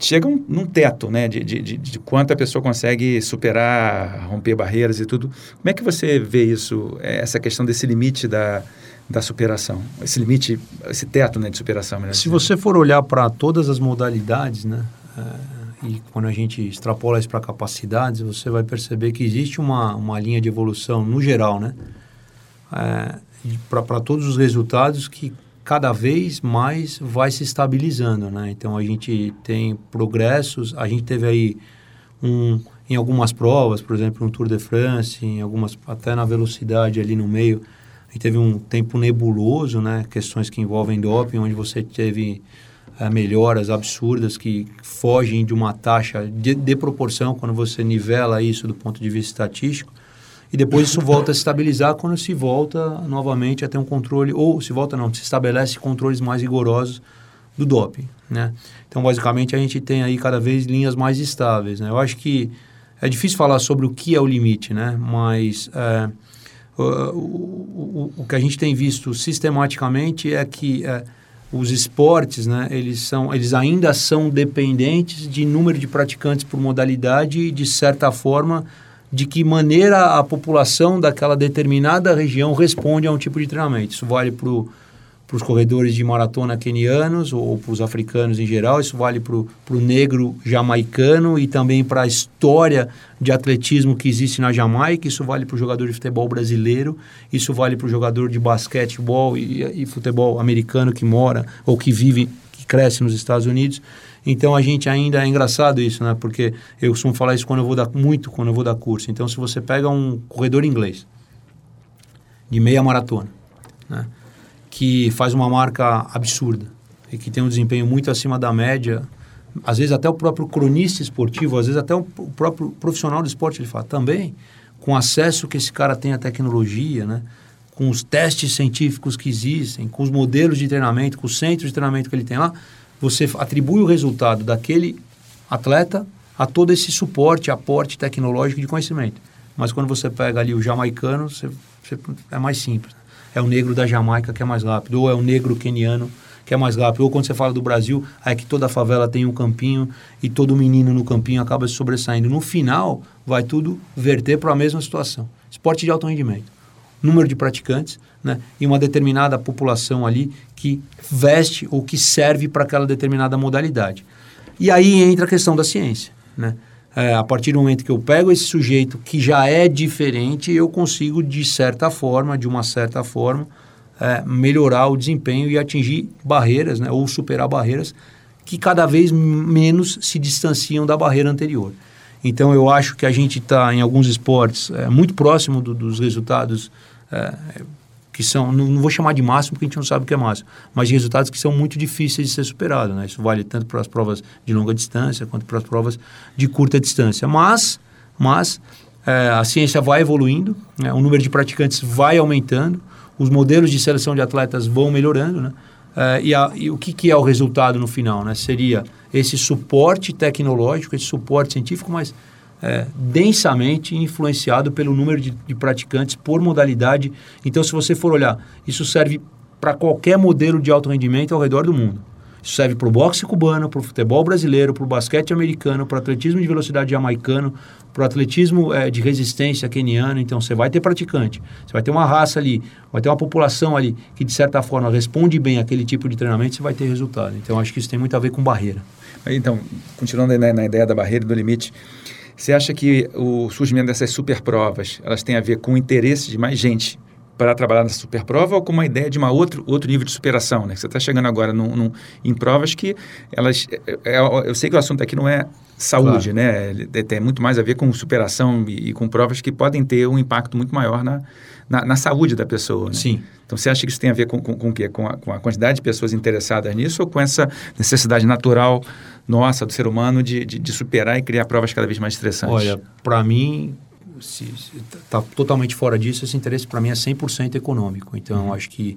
chega um, num teto, né? De, de, de, de, quanto a pessoa consegue superar, romper barreiras e tudo. Como é que você vê isso? É, essa questão desse limite da, da superação, esse limite, esse teto, né, de superação. Se você for olhar para todas as modalidades, né? É e quando a gente extrapola isso para capacidades, você vai perceber que existe uma, uma linha de evolução no geral, né? É, para todos os resultados que cada vez mais vai se estabilizando, né? Então a gente tem progressos, a gente teve aí um em algumas provas, por exemplo, no Tour de France, em algumas até na velocidade ali no meio, a gente teve um tempo nebuloso, né? Questões que envolvem doping, onde você teve é, melhoras absurdas que fogem de uma taxa de, de proporção quando você nivela isso do ponto de vista estatístico e depois isso volta a se estabilizar quando se volta novamente a ter um controle, ou se volta não, se estabelece controles mais rigorosos do doping, né? Então, basicamente, a gente tem aí cada vez linhas mais estáveis, né? Eu acho que é difícil falar sobre o que é o limite, né? Mas é, o, o, o, que a gente tem visto sistematicamente é que é, os esportes, né, eles, são, eles ainda são dependentes de número de praticantes por modalidade e, de certa forma, de que maneira a população daquela determinada região responde a um tipo de treinamento. Isso vale para os corredores de maratona quenianos ou para os africanos em geral, isso vale para o negro jamaicano e também para a história de atletismo que existe na Jamaica, isso vale para o jogador de futebol brasileiro, isso vale para o jogador de basquetebol e, e futebol americano que mora ou que vive, que cresce nos Estados Unidos. Então a gente ainda é engraçado isso, né? Porque eu costumo falar isso quando eu vou dar muito quando eu vou dar curso. Então se você pega um corredor inglês de meia maratona, né? que faz uma marca absurda e que tem um desempenho muito acima da média. Às vezes até o próprio cronista esportivo, às vezes até o próprio profissional do esporte ele fala também, com acesso que esse cara tem à tecnologia, né? com os testes científicos que existem, com os modelos de treinamento, com os centros de treinamento que ele tem lá, você atribui o resultado daquele atleta a todo esse suporte, aporte tecnológico de conhecimento. Mas quando você pega ali o jamaicano, você, você é mais simples é o negro da Jamaica que é mais rápido, ou é o negro queniano que é mais rápido, ou quando você fala do Brasil, é que toda favela tem um campinho e todo menino no campinho acaba se sobressaindo. No final, vai tudo verter para a mesma situação. Esporte de alto rendimento. Número de praticantes né, e uma determinada população ali que veste ou que serve para aquela determinada modalidade. E aí entra a questão da ciência. Né? é, a partir do momento que eu pego esse sujeito que já é diferente, eu consigo, de certa forma, de uma certa forma, é, melhorar o desempenho e atingir barreiras, né, ou superar barreiras que cada vez menos se distanciam da barreira anterior. Então, eu acho que a gente está, em alguns esportes, é, muito próximo do, dos resultados é, que são, não, não, vou chamar de máximo porque a gente não sabe o que é máximo, mas de resultados que são muito difíceis de ser superados. Né? Isso vale tanto para as provas de longa distância quanto para as provas de curta distância. Mas, mas é, a ciência vai evoluindo, né? o número de praticantes vai aumentando, os modelos de seleção de atletas vão melhorando, né? É, e, a, e, o que, que, é o resultado no final? Né? Seria esse suporte tecnológico, esse suporte científico, mas é, densamente influenciado pelo número de, de praticantes por modalidade. Então, se você for olhar, isso serve para qualquer modelo de alto rendimento ao redor do mundo. Isso serve para o boxe cubano, para o futebol brasileiro, para o basquete americano, para o atletismo de velocidade jamaicano, para o atletismo é, de resistência queniano. Então, você vai ter praticante, você vai ter uma raça ali, vai ter uma população ali que, de certa forma, responde bem àquele tipo de treinamento, você vai ter resultado. Então, acho que isso tem muito a ver com barreira. Então, continuando na, na ideia da barreira e do limite, você acha que o surgimento dessas super provas, elas têm a ver com o interesse de mais gente para trabalhar nessa superprova ou com uma ideia de uma outro, outro nível de superação, né? Você está chegando agora num, num, em provas que elas... É, é, eu sei que o assunto aqui não é saúde, claro. né? Tem muito mais a ver com superação e, e, com provas que podem ter um impacto muito maior na, na, na saúde da pessoa, né? Sim. Então, você acha que isso tem a ver com, com, com o quê? Com a, com a quantidade de pessoas interessadas nisso ou com essa necessidade natural nossa, do ser humano, de, de, de superar e criar provas cada vez mais estressantes? Olha, para mim, está totalmente fora disso, esse interesse para mim é 100% econômico. Então, uhum. acho que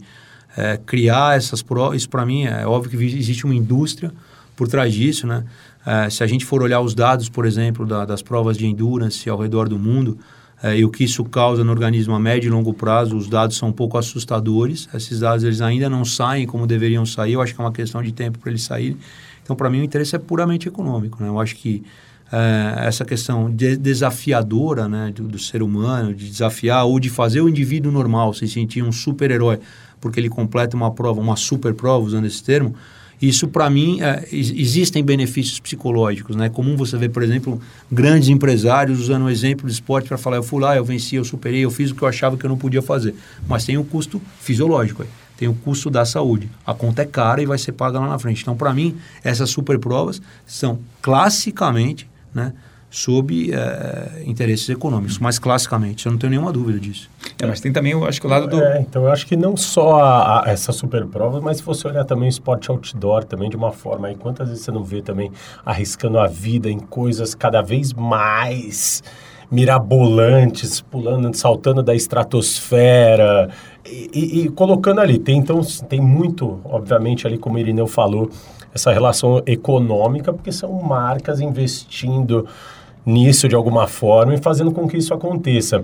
é, criar essas provas, isso para mim é óbvio que existe uma indústria por trás disso, né? É, se a gente for olhar os dados, por exemplo, da, das provas de endurance ao redor do mundo é, e o que isso causa no organismo a médio e longo prazo, os dados são um pouco assustadores. Esses dados eles ainda não saem como deveriam sair. Eu acho que é uma questão de tempo para eles saírem. Então, para mim, o interesse é puramente econômico. Né? Eu acho que é, essa questão de, desafiadora né, do, do, ser humano, de desafiar ou de fazer o indivíduo normal se sentir um super-herói porque ele completa uma prova, uma super prova, usando esse termo, isso, para mim, é, existem benefícios psicológicos. Né? É comum você ver, por exemplo, grandes empresários usando o exemplo do esporte para falar: eu fui lá, eu venci, eu superei, eu fiz o que eu achava que eu não podia fazer. Mas tem um custo fisiológico tem o custo da saúde. A conta é cara e vai ser paga lá na frente. Então, para mim, essas super provas são classicamente né, sob é, interesses econômicos, mas classicamente, eu não tenho nenhuma dúvida disso. É, mas tem também, eu acho que o lado do... É, então eu acho que não só a, a, essa super prova, mas se você olhar também o esporte outdoor também de uma forma, aí quantas vezes você não vê também arriscando a vida em coisas cada vez mais mirabolantes, pulando, saltando da estratosfera e, e, e, colocando ali. Tem, então, tem muito, obviamente, ali como o Irineu falou, essa relação econômica, porque são marcas investindo nisso de alguma forma e fazendo com que isso aconteça.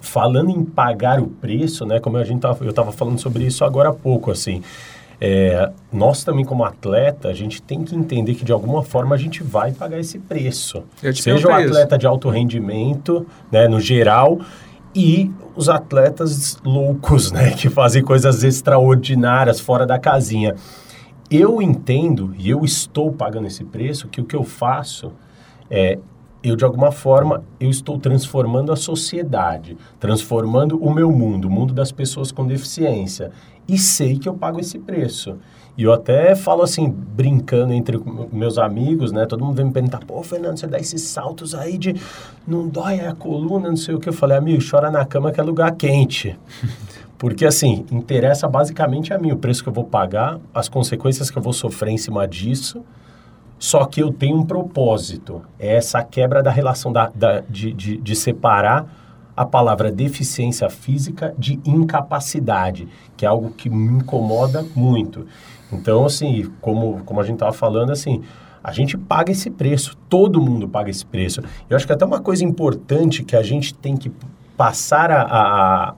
Falando em pagar o preço, né, como a gente tava, eu estava falando sobre isso agora há pouco, assim, é, nós também como atleta, a gente tem que entender que de alguma forma a gente vai pagar esse preço. Seja o atleta isso. de alto rendimento, né, no geral, e os atletas loucos, né, que fazem coisas extraordinárias fora da casinha. Eu entendo e eu estou pagando esse preço que o que eu faço é eu de alguma forma eu estou transformando a sociedade, transformando o meu mundo, o mundo das pessoas com deficiência e sei que eu pago esse preço. E eu até falo assim, brincando entre meus amigos, né? Todo mundo vem me perguntar, pô, Fernando, você dá esses saltos aí de não dói a coluna, não sei o que. Eu falei, amigo, chora na cama que é lugar quente. Porque, assim, interessa basicamente a mim o preço que eu vou pagar, as consequências que eu vou sofrer em cima disso. Só que eu tenho um propósito. É essa quebra da relação da, da de, de, de separar a palavra deficiência física de incapacidade, que é algo que me incomoda muito. Então, assim, como, como a gente estava falando, assim, a gente paga esse preço, todo mundo paga esse preço. Eu acho que até uma coisa importante que a gente tem que passar a, a,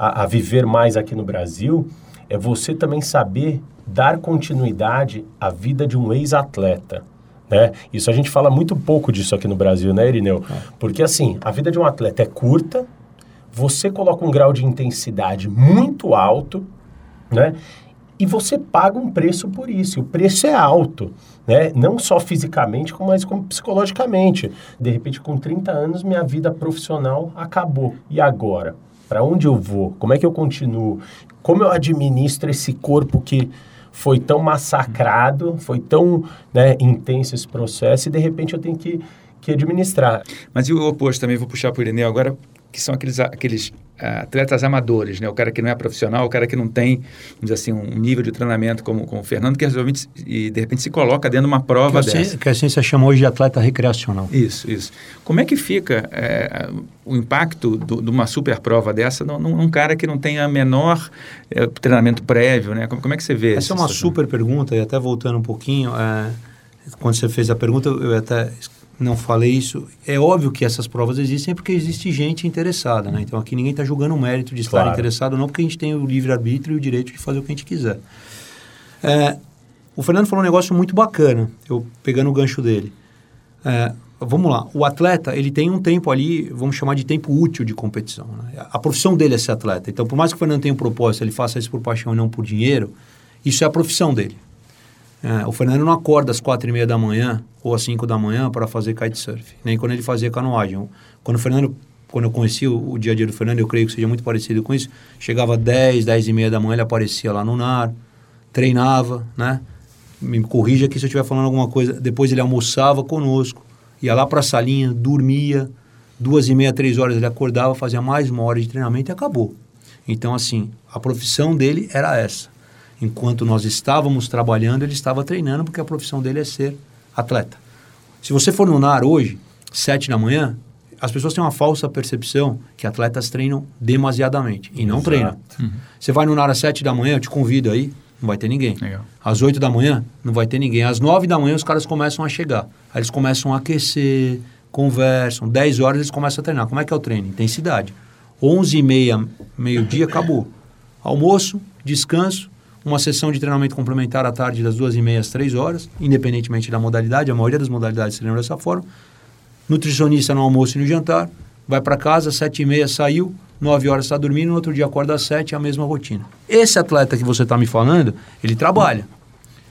a, a viver mais aqui no Brasil é você também saber dar continuidade à vida de um ex-atleta. Né? Isso a gente fala muito pouco disso aqui no Brasil, né, Irineu? É. Porque assim, a vida de um atleta é curta, você coloca um grau de intensidade muito alto, né? E você paga um preço por isso. E o preço é alto, né? Não só fisicamente, mas como psicologicamente. De repente, com 30 anos, minha vida profissional acabou. E agora? Para onde eu vou? Como é que eu continuo? Como eu administro esse corpo que foi tão massacrado, foi tão né, intenso esse processo e de repente eu tenho que, que administrar. Mas e o oposto também, vou puxar para o Irineu agora, que são aqueles, aqueles atletas amadores, né? O cara que não é profissional, o cara que não tem, vamos assim, um nível de treinamento como, como o Fernando, que resolve e de repente se coloca dentro de uma prova que dessa. que a ciência chama hoje de atleta recreacional. Isso, isso. Como é que fica é, o impacto do, de uma super prova dessa num, num cara que não tem a menor é, treinamento prévio, né? Como, como, é que você vê Essa é uma super pergunta, e até voltando um pouquinho, é, quando você fez a pergunta, eu até não falei isso. É óbvio que essas provas existem porque existe gente interessada, né? Então aqui ninguém está julgando o mérito de estar claro. interessado, não, porque a gente tem o livre-arbítrio e o direito de fazer o que a gente quiser. É, o Fernando falou um negócio muito bacana, eu pegando o gancho dele. É, vamos lá, o atleta, ele tem um tempo ali, vamos chamar de tempo útil de competição. Né? A profissão dele é ser atleta. Então, por mais que o Fernando tenha um propósito, ele faça isso por paixão e não por dinheiro, isso é a profissão dele. É, o Fernando não acorda às quatro e meia da manhã ou às cinco da manhã para fazer kitesurf, nem quando ele fazia canoagem. Quando o Fernando quando eu conheci o, o, dia a dia do Fernando, eu creio que seja muito parecido com isso. Chegava 10, 10 e meia da manhã, ele aparecia lá no NAR, treinava, né? Me corrija aqui se eu estiver falando alguma coisa. Depois ele almoçava conosco, ia lá para a salinha, dormia. Duas e meia, três horas ele acordava, fazia mais uma hora de treinamento e acabou. Então, assim, a profissão dele era essa. Enquanto nós estávamos trabalhando, ele estava treinando, porque a profissão dele é ser atleta. Se você for no NAR hoje, sete da manhã, as pessoas têm uma falsa percepção que atletas treinam demasiadamente e não Exato. treinam. Uhum. Você vai no NAR às sete da manhã, eu te convido aí, não vai ter ninguém. Legal. Às oito da manhã, não vai ter ninguém. Às nove da manhã, os caras começam a chegar. Aí eles começam a aquecer, conversam. Dez horas, eles começam a treinar. Como é que é o treino? Intensidade. Onze e meia, meio-dia, acabou. Almoço, descanso, uma sessão de treinamento complementar à tarde das duas e meia às três horas, independentemente da modalidade, a maioria das modalidades se lembra dessa forma. Nutricionista no almoço e no jantar, vai para casa, sete e meia saiu, nove horas está dormindo, no outro dia acorda às sete, é a mesma rotina. Esse atleta que você está me falando, ele trabalha.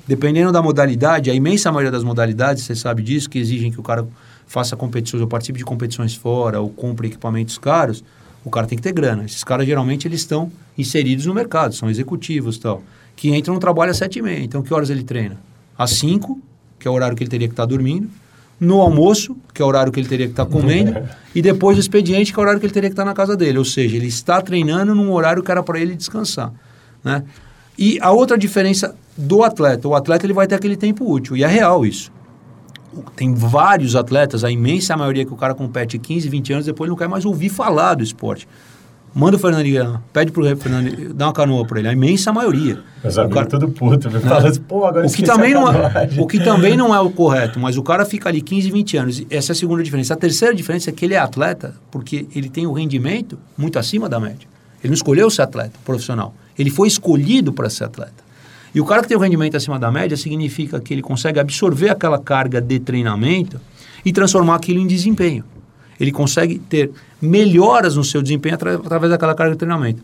Dependendo da modalidade, a imensa maioria das modalidades, você sabe disso, que exigem que o cara faça competições ou participe de competições fora ou compre equipamentos caros, o cara tem que ter grana. Esses caras geralmente eles estão inseridos no mercado, são executivos e tal que entra no trabalho às sete e meia. Então, que horas ele treina? Às cinco, que é o horário que ele teria que estar tá dormindo, no almoço, que é o horário que ele teria que estar tá comendo, e depois o expediente, que é o horário que ele teria que estar tá na casa dele. Ou seja, ele está treinando num horário que era para ele descansar. Né? E a outra diferença do atleta, o atleta ele vai ter aquele tempo útil, e é real isso. Tem vários atletas, a imensa maioria que o cara compete 15, 20 anos, depois não quer mais ouvir falar do esporte. Manda o Fernando ligar, pede pro Fernando, dá uma canoa para ele, a imensa maioria. Mas o cara tudo puto, me fala assim, pô, agora o que também não é, O que também não é o correto, mas o cara fica ali 15, 20 anos. Essa é a segunda diferença. A terceira diferença é que ele é atleta porque ele tem o um rendimento muito acima da média. Ele não escolheu ser atleta profissional, ele foi escolhido para ser atleta. E o cara que tem o rendimento acima da média significa que ele consegue absorver aquela carga de treinamento e transformar aquilo em desempenho ele consegue ter melhoras no seu desempenho através daquela carga de treinamento.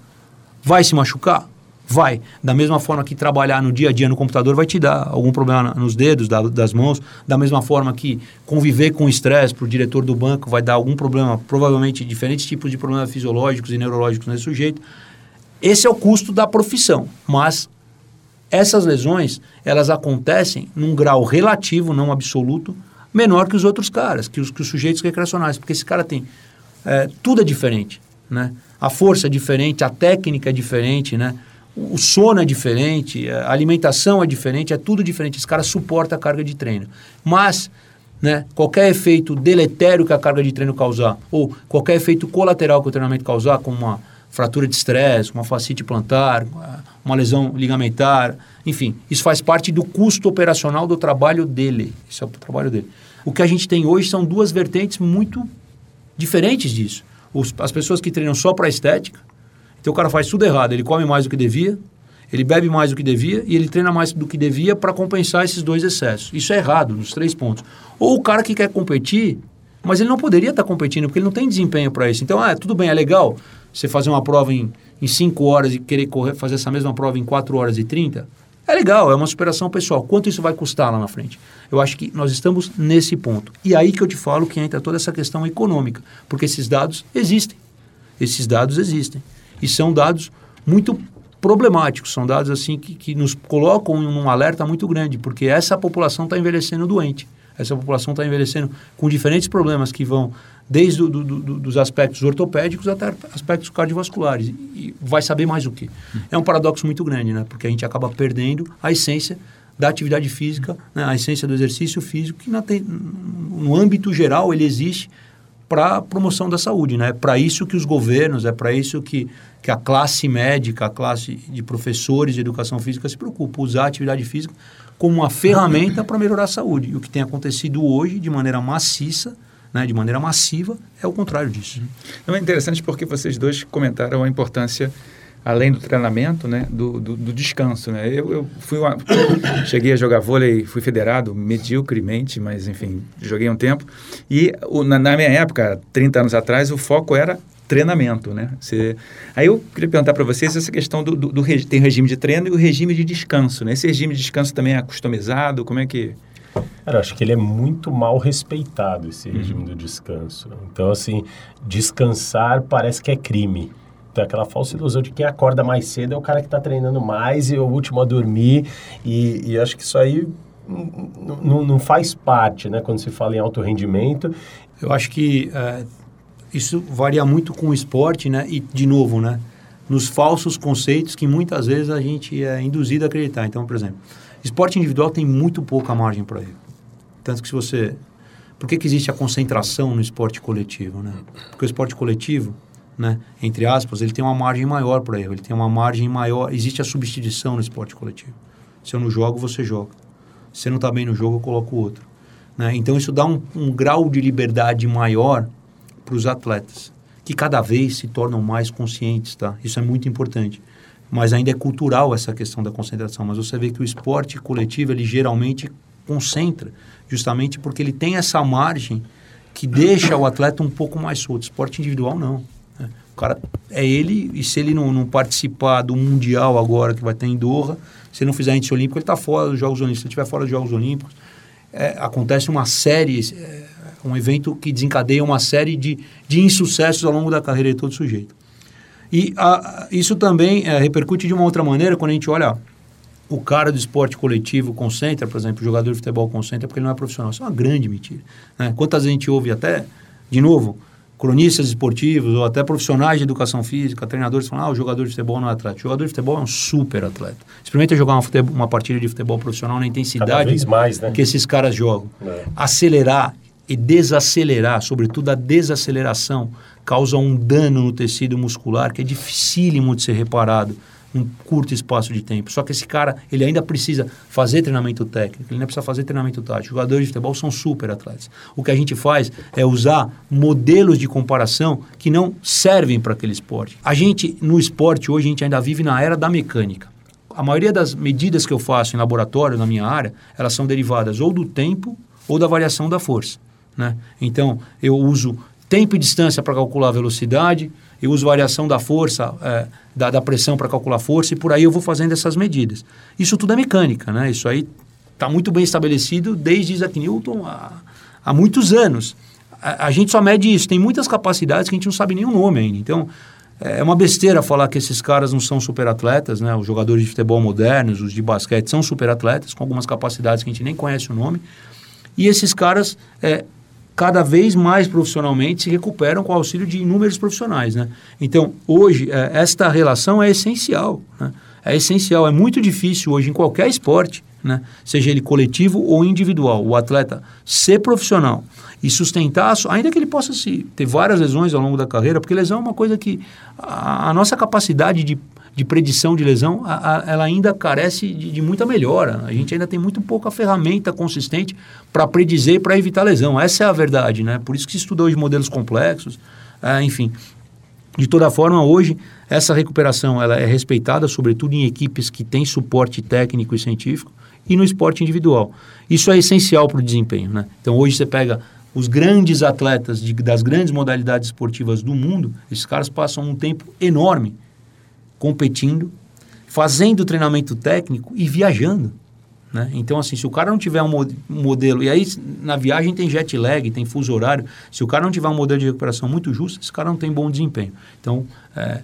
Vai se machucar? Vai. Da mesma forma que trabalhar no dia a dia no computador vai te dar algum problema nos dedos, da, das mãos. Da mesma forma que conviver com estresse para o diretor do banco vai dar algum problema, provavelmente diferentes tipos de problemas fisiológicos e neurológicos nesse sujeito. Esse é o custo da profissão. Mas essas lesões, elas acontecem num grau relativo, não absoluto, menor que os outros caras, que os, que os sujeitos recreacionais, porque esse cara tem é, tudo é diferente, né? A força é diferente, a técnica é diferente, né? O sono é diferente, a alimentação é diferente, é tudo diferente. Esse cara suporta a carga de treino. Mas, né, qualquer efeito deletério que a carga de treino causar, ou qualquer efeito colateral que o treinamento causar, como uma fratura de estresse, uma fascite plantar, uma lesão ligamentar, enfim, isso faz parte do custo operacional do trabalho dele. Isso é o trabalho dele. O que a gente tem hoje são duas vertentes muito diferentes disso. Os, as pessoas que treinam só para estética, então o cara faz tudo errado, ele come mais do que devia, ele bebe mais do que devia e ele treina mais do que devia para compensar esses dois excessos. Isso é errado nos três pontos. Ou o cara que quer competir, mas ele não poderia estar tá competindo porque ele não tem desempenho para isso. Então, ah, tudo bem, é legal você fazer uma prova em, em cinco horas e querer correr, fazer essa mesma prova em quatro horas e trinta. É legal, é uma superação pessoal. Quanto isso vai custar lá na frente? Eu acho que nós estamos nesse ponto. E aí que eu te falo que entra toda essa questão econômica, porque esses dados existem. Esses dados existem. E são dados muito problemáticos, são dados assim que, que nos colocam em um alerta muito grande, porque essa população está envelhecendo doente. Essa população está envelhecendo com diferentes problemas que vão desde do, do, do, dos aspectos ortopédicos até aspectos cardiovasculares. E vai saber mais o que. É um paradoxo muito grande, né? Porque a gente acaba perdendo a essência da atividade física, né? a essência do exercício físico, que na, no âmbito geral ele existe para a promoção da saúde. Né? É para isso que os governos, é para isso que, que a classe médica, a classe de professores de educação física se preocupa, usar a atividade física como uma ferramenta para melhorar a saúde. E o que tem acontecido hoje, de maneira maciça, né, de maneira massiva, é o contrário disso. Então é interessante porque vocês dois comentaram a importância além do treinamento, né, do, do, do descanso, né? Eu, eu fui uma, cheguei a jogar vôlei, fui federado mediocremente, mas enfim, joguei um tempo. E o, na, na, minha época, 30 anos atrás, o foco era treinamento, né? Você, aí eu queria perguntar para vocês essa questão do, do, do tem regime de treino e o regime de descanso, né? Esse regime de descanso também é customizado, como é que Cara, eu acho que ele é muito mal respeitado, esse regime do descanso. Então, assim, descansar parece que é crime. Tem aquela falsa ilusão de quem acorda mais cedo é o cara que está treinando mais e é o último a dormir. E, e acho que isso aí n- n- não faz parte, né? Quando se fala em alto rendimento. Eu acho que é, isso varia muito com o esporte, né? E, de novo, né? Nos falsos conceitos que muitas vezes a gente é induzido a acreditar. Então, por exemplo, esporte individual tem muito pouca margem para erro. Tanto que se você... Por que, que existe a concentração no esporte coletivo, né? Porque o esporte coletivo, né? Entre aspas, ele tem uma margem maior para erro. Ele tem uma margem maior... Existe a substituição no esporte coletivo. Se eu não jogo, você joga. Se você não está bem no jogo, eu coloco outro. Né? Então, isso dá um, um grau de liberdade maior para os atletas, que cada vez se tornam mais conscientes, tá? Isso é muito importante. Mas ainda é cultural essa questão da concentração. Mas você vê que o esporte coletivo, ele geralmente concentra, justamente porque ele tem essa margem que deixa o atleta um pouco mais solto. Esporte individual, não. né? O cara é ele, e se ele não, não participar do Mundial agora, que vai ter em Doha, se ele não fizer índice olímpico, ele está fora dos Jogos Olímpicos. Se ele estiver fora dos Jogos Olímpicos, é, acontece uma série, é, um evento que desencadeia uma série de, de insucessos ao longo da carreira de todo sujeito. E a, isso também é, repercute de uma outra maneira quando a gente olha o cara do esporte coletivo concentra, por exemplo, o jogador de futebol concentra porque ele não é profissional. Isso é uma grande mentira. Né? Quantas vezes a gente ouve até, de novo, cronistas esportivos ou até profissionais de educação física, treinadores falam, ah, o jogador de futebol não é atleta. O jogador de futebol é um super atleta. Experimenta jogar uma, futebol, uma partida de futebol profissional na intensidade mais, né? que esses caras jogam. É. Acelerar e desacelerar, sobretudo a desaceleração, causa um dano no tecido muscular que é dificílimo de ser reparado num curto espaço de tempo. Só que esse cara, ele ainda precisa fazer treinamento técnico, ele ainda precisa fazer treinamento tático. Jogadores de futebol são super atletas. O que a gente faz é usar modelos de comparação que não servem para aquele esporte. A gente, no esporte, hoje, a gente ainda vive na era da mecânica. A maioria das medidas que eu faço em laboratório, na minha área, elas são derivadas ou do tempo ou da variação da força. Né? Então, eu uso tempo e distância para calcular a velocidade, eu uso variação da força, é, da, da pressão para calcular a força, e por aí eu vou fazendo essas medidas. Isso tudo é mecânica, né? Isso aí está muito bem estabelecido desde Isaac Newton há, há muitos anos. A, a gente só mede isso, tem muitas capacidades que a gente não sabe nem o nome ainda. Então, é uma besteira falar que esses caras não são superatletas, né? Os jogadores de futebol modernos, os de basquete, são superatletas, com algumas capacidades que a gente nem conhece o nome. E esses caras, é, cada vez mais profissionalmente, se recuperam com o auxílio de inúmeros profissionais, né? Então, hoje, é, esta relação é essencial, né? É essencial, é muito difícil hoje em qualquer esporte, né? Seja ele coletivo ou individual, o atleta ser profissional e sustentar, ainda que ele possa se, ter várias lesões ao longo da carreira, porque lesão é uma coisa que a, a nossa capacidade de, de predição de lesão, a- a- ela ainda carece de, de muita melhora. A gente ainda tem muito pouca ferramenta consistente para predizer e para evitar lesão. Essa é a verdade, né? Por isso que se estuda hoje modelos complexos, ah, enfim. De toda forma, hoje, essa recuperação ela é respeitada, sobretudo em equipes que têm suporte técnico e científico e no esporte individual. Isso é essencial para o desempenho. Né? Então, hoje você pega os grandes atletas de, das grandes modalidades esportivas do mundo, esses caras passam um tempo enorme competindo, fazendo treinamento técnico e viajando. Né? Então, assim, se o cara não tiver um, mo- modelo, e aí na viagem tem jet lag, tem fuso horário, se o cara não tiver um modelo de recuperação muito justo, esse cara não tem bom desempenho. Então, é,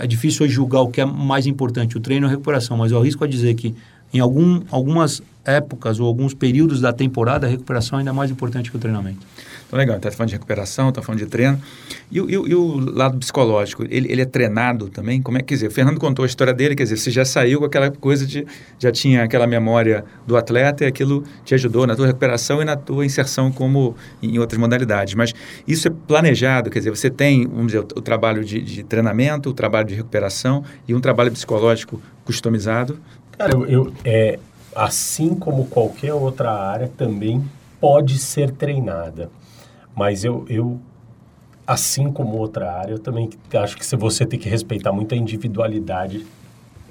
é difícil julgar o que é mais importante, o treino ou a recuperação, mas eu arrisco a dizer que em algum, algumas épocas ou alguns períodos da temporada, a recuperação ainda é mais importante que o treinamento. Então, legal. Está falando de recuperação, está falando de treino. E, e e o lado psicológico, ele, ele é treinado também? Como é que, quer dizer, o Fernando contou a história dele, quer dizer, você já saiu com aquela coisa de, já tinha aquela memória do atleta e aquilo te ajudou na tua recuperação e na tua inserção como em outras modalidades. Mas isso é planejado, quer dizer, você tem, vamos dizer, o, o trabalho de, de treinamento, o trabalho de recuperação e um trabalho psicológico customizado. Cara, eu, eu- é, assim como qualquer outra área, também pode ser treinada. Mas eu, eu, assim como outra área, eu também acho que se você tem que respeitar muito a individualidade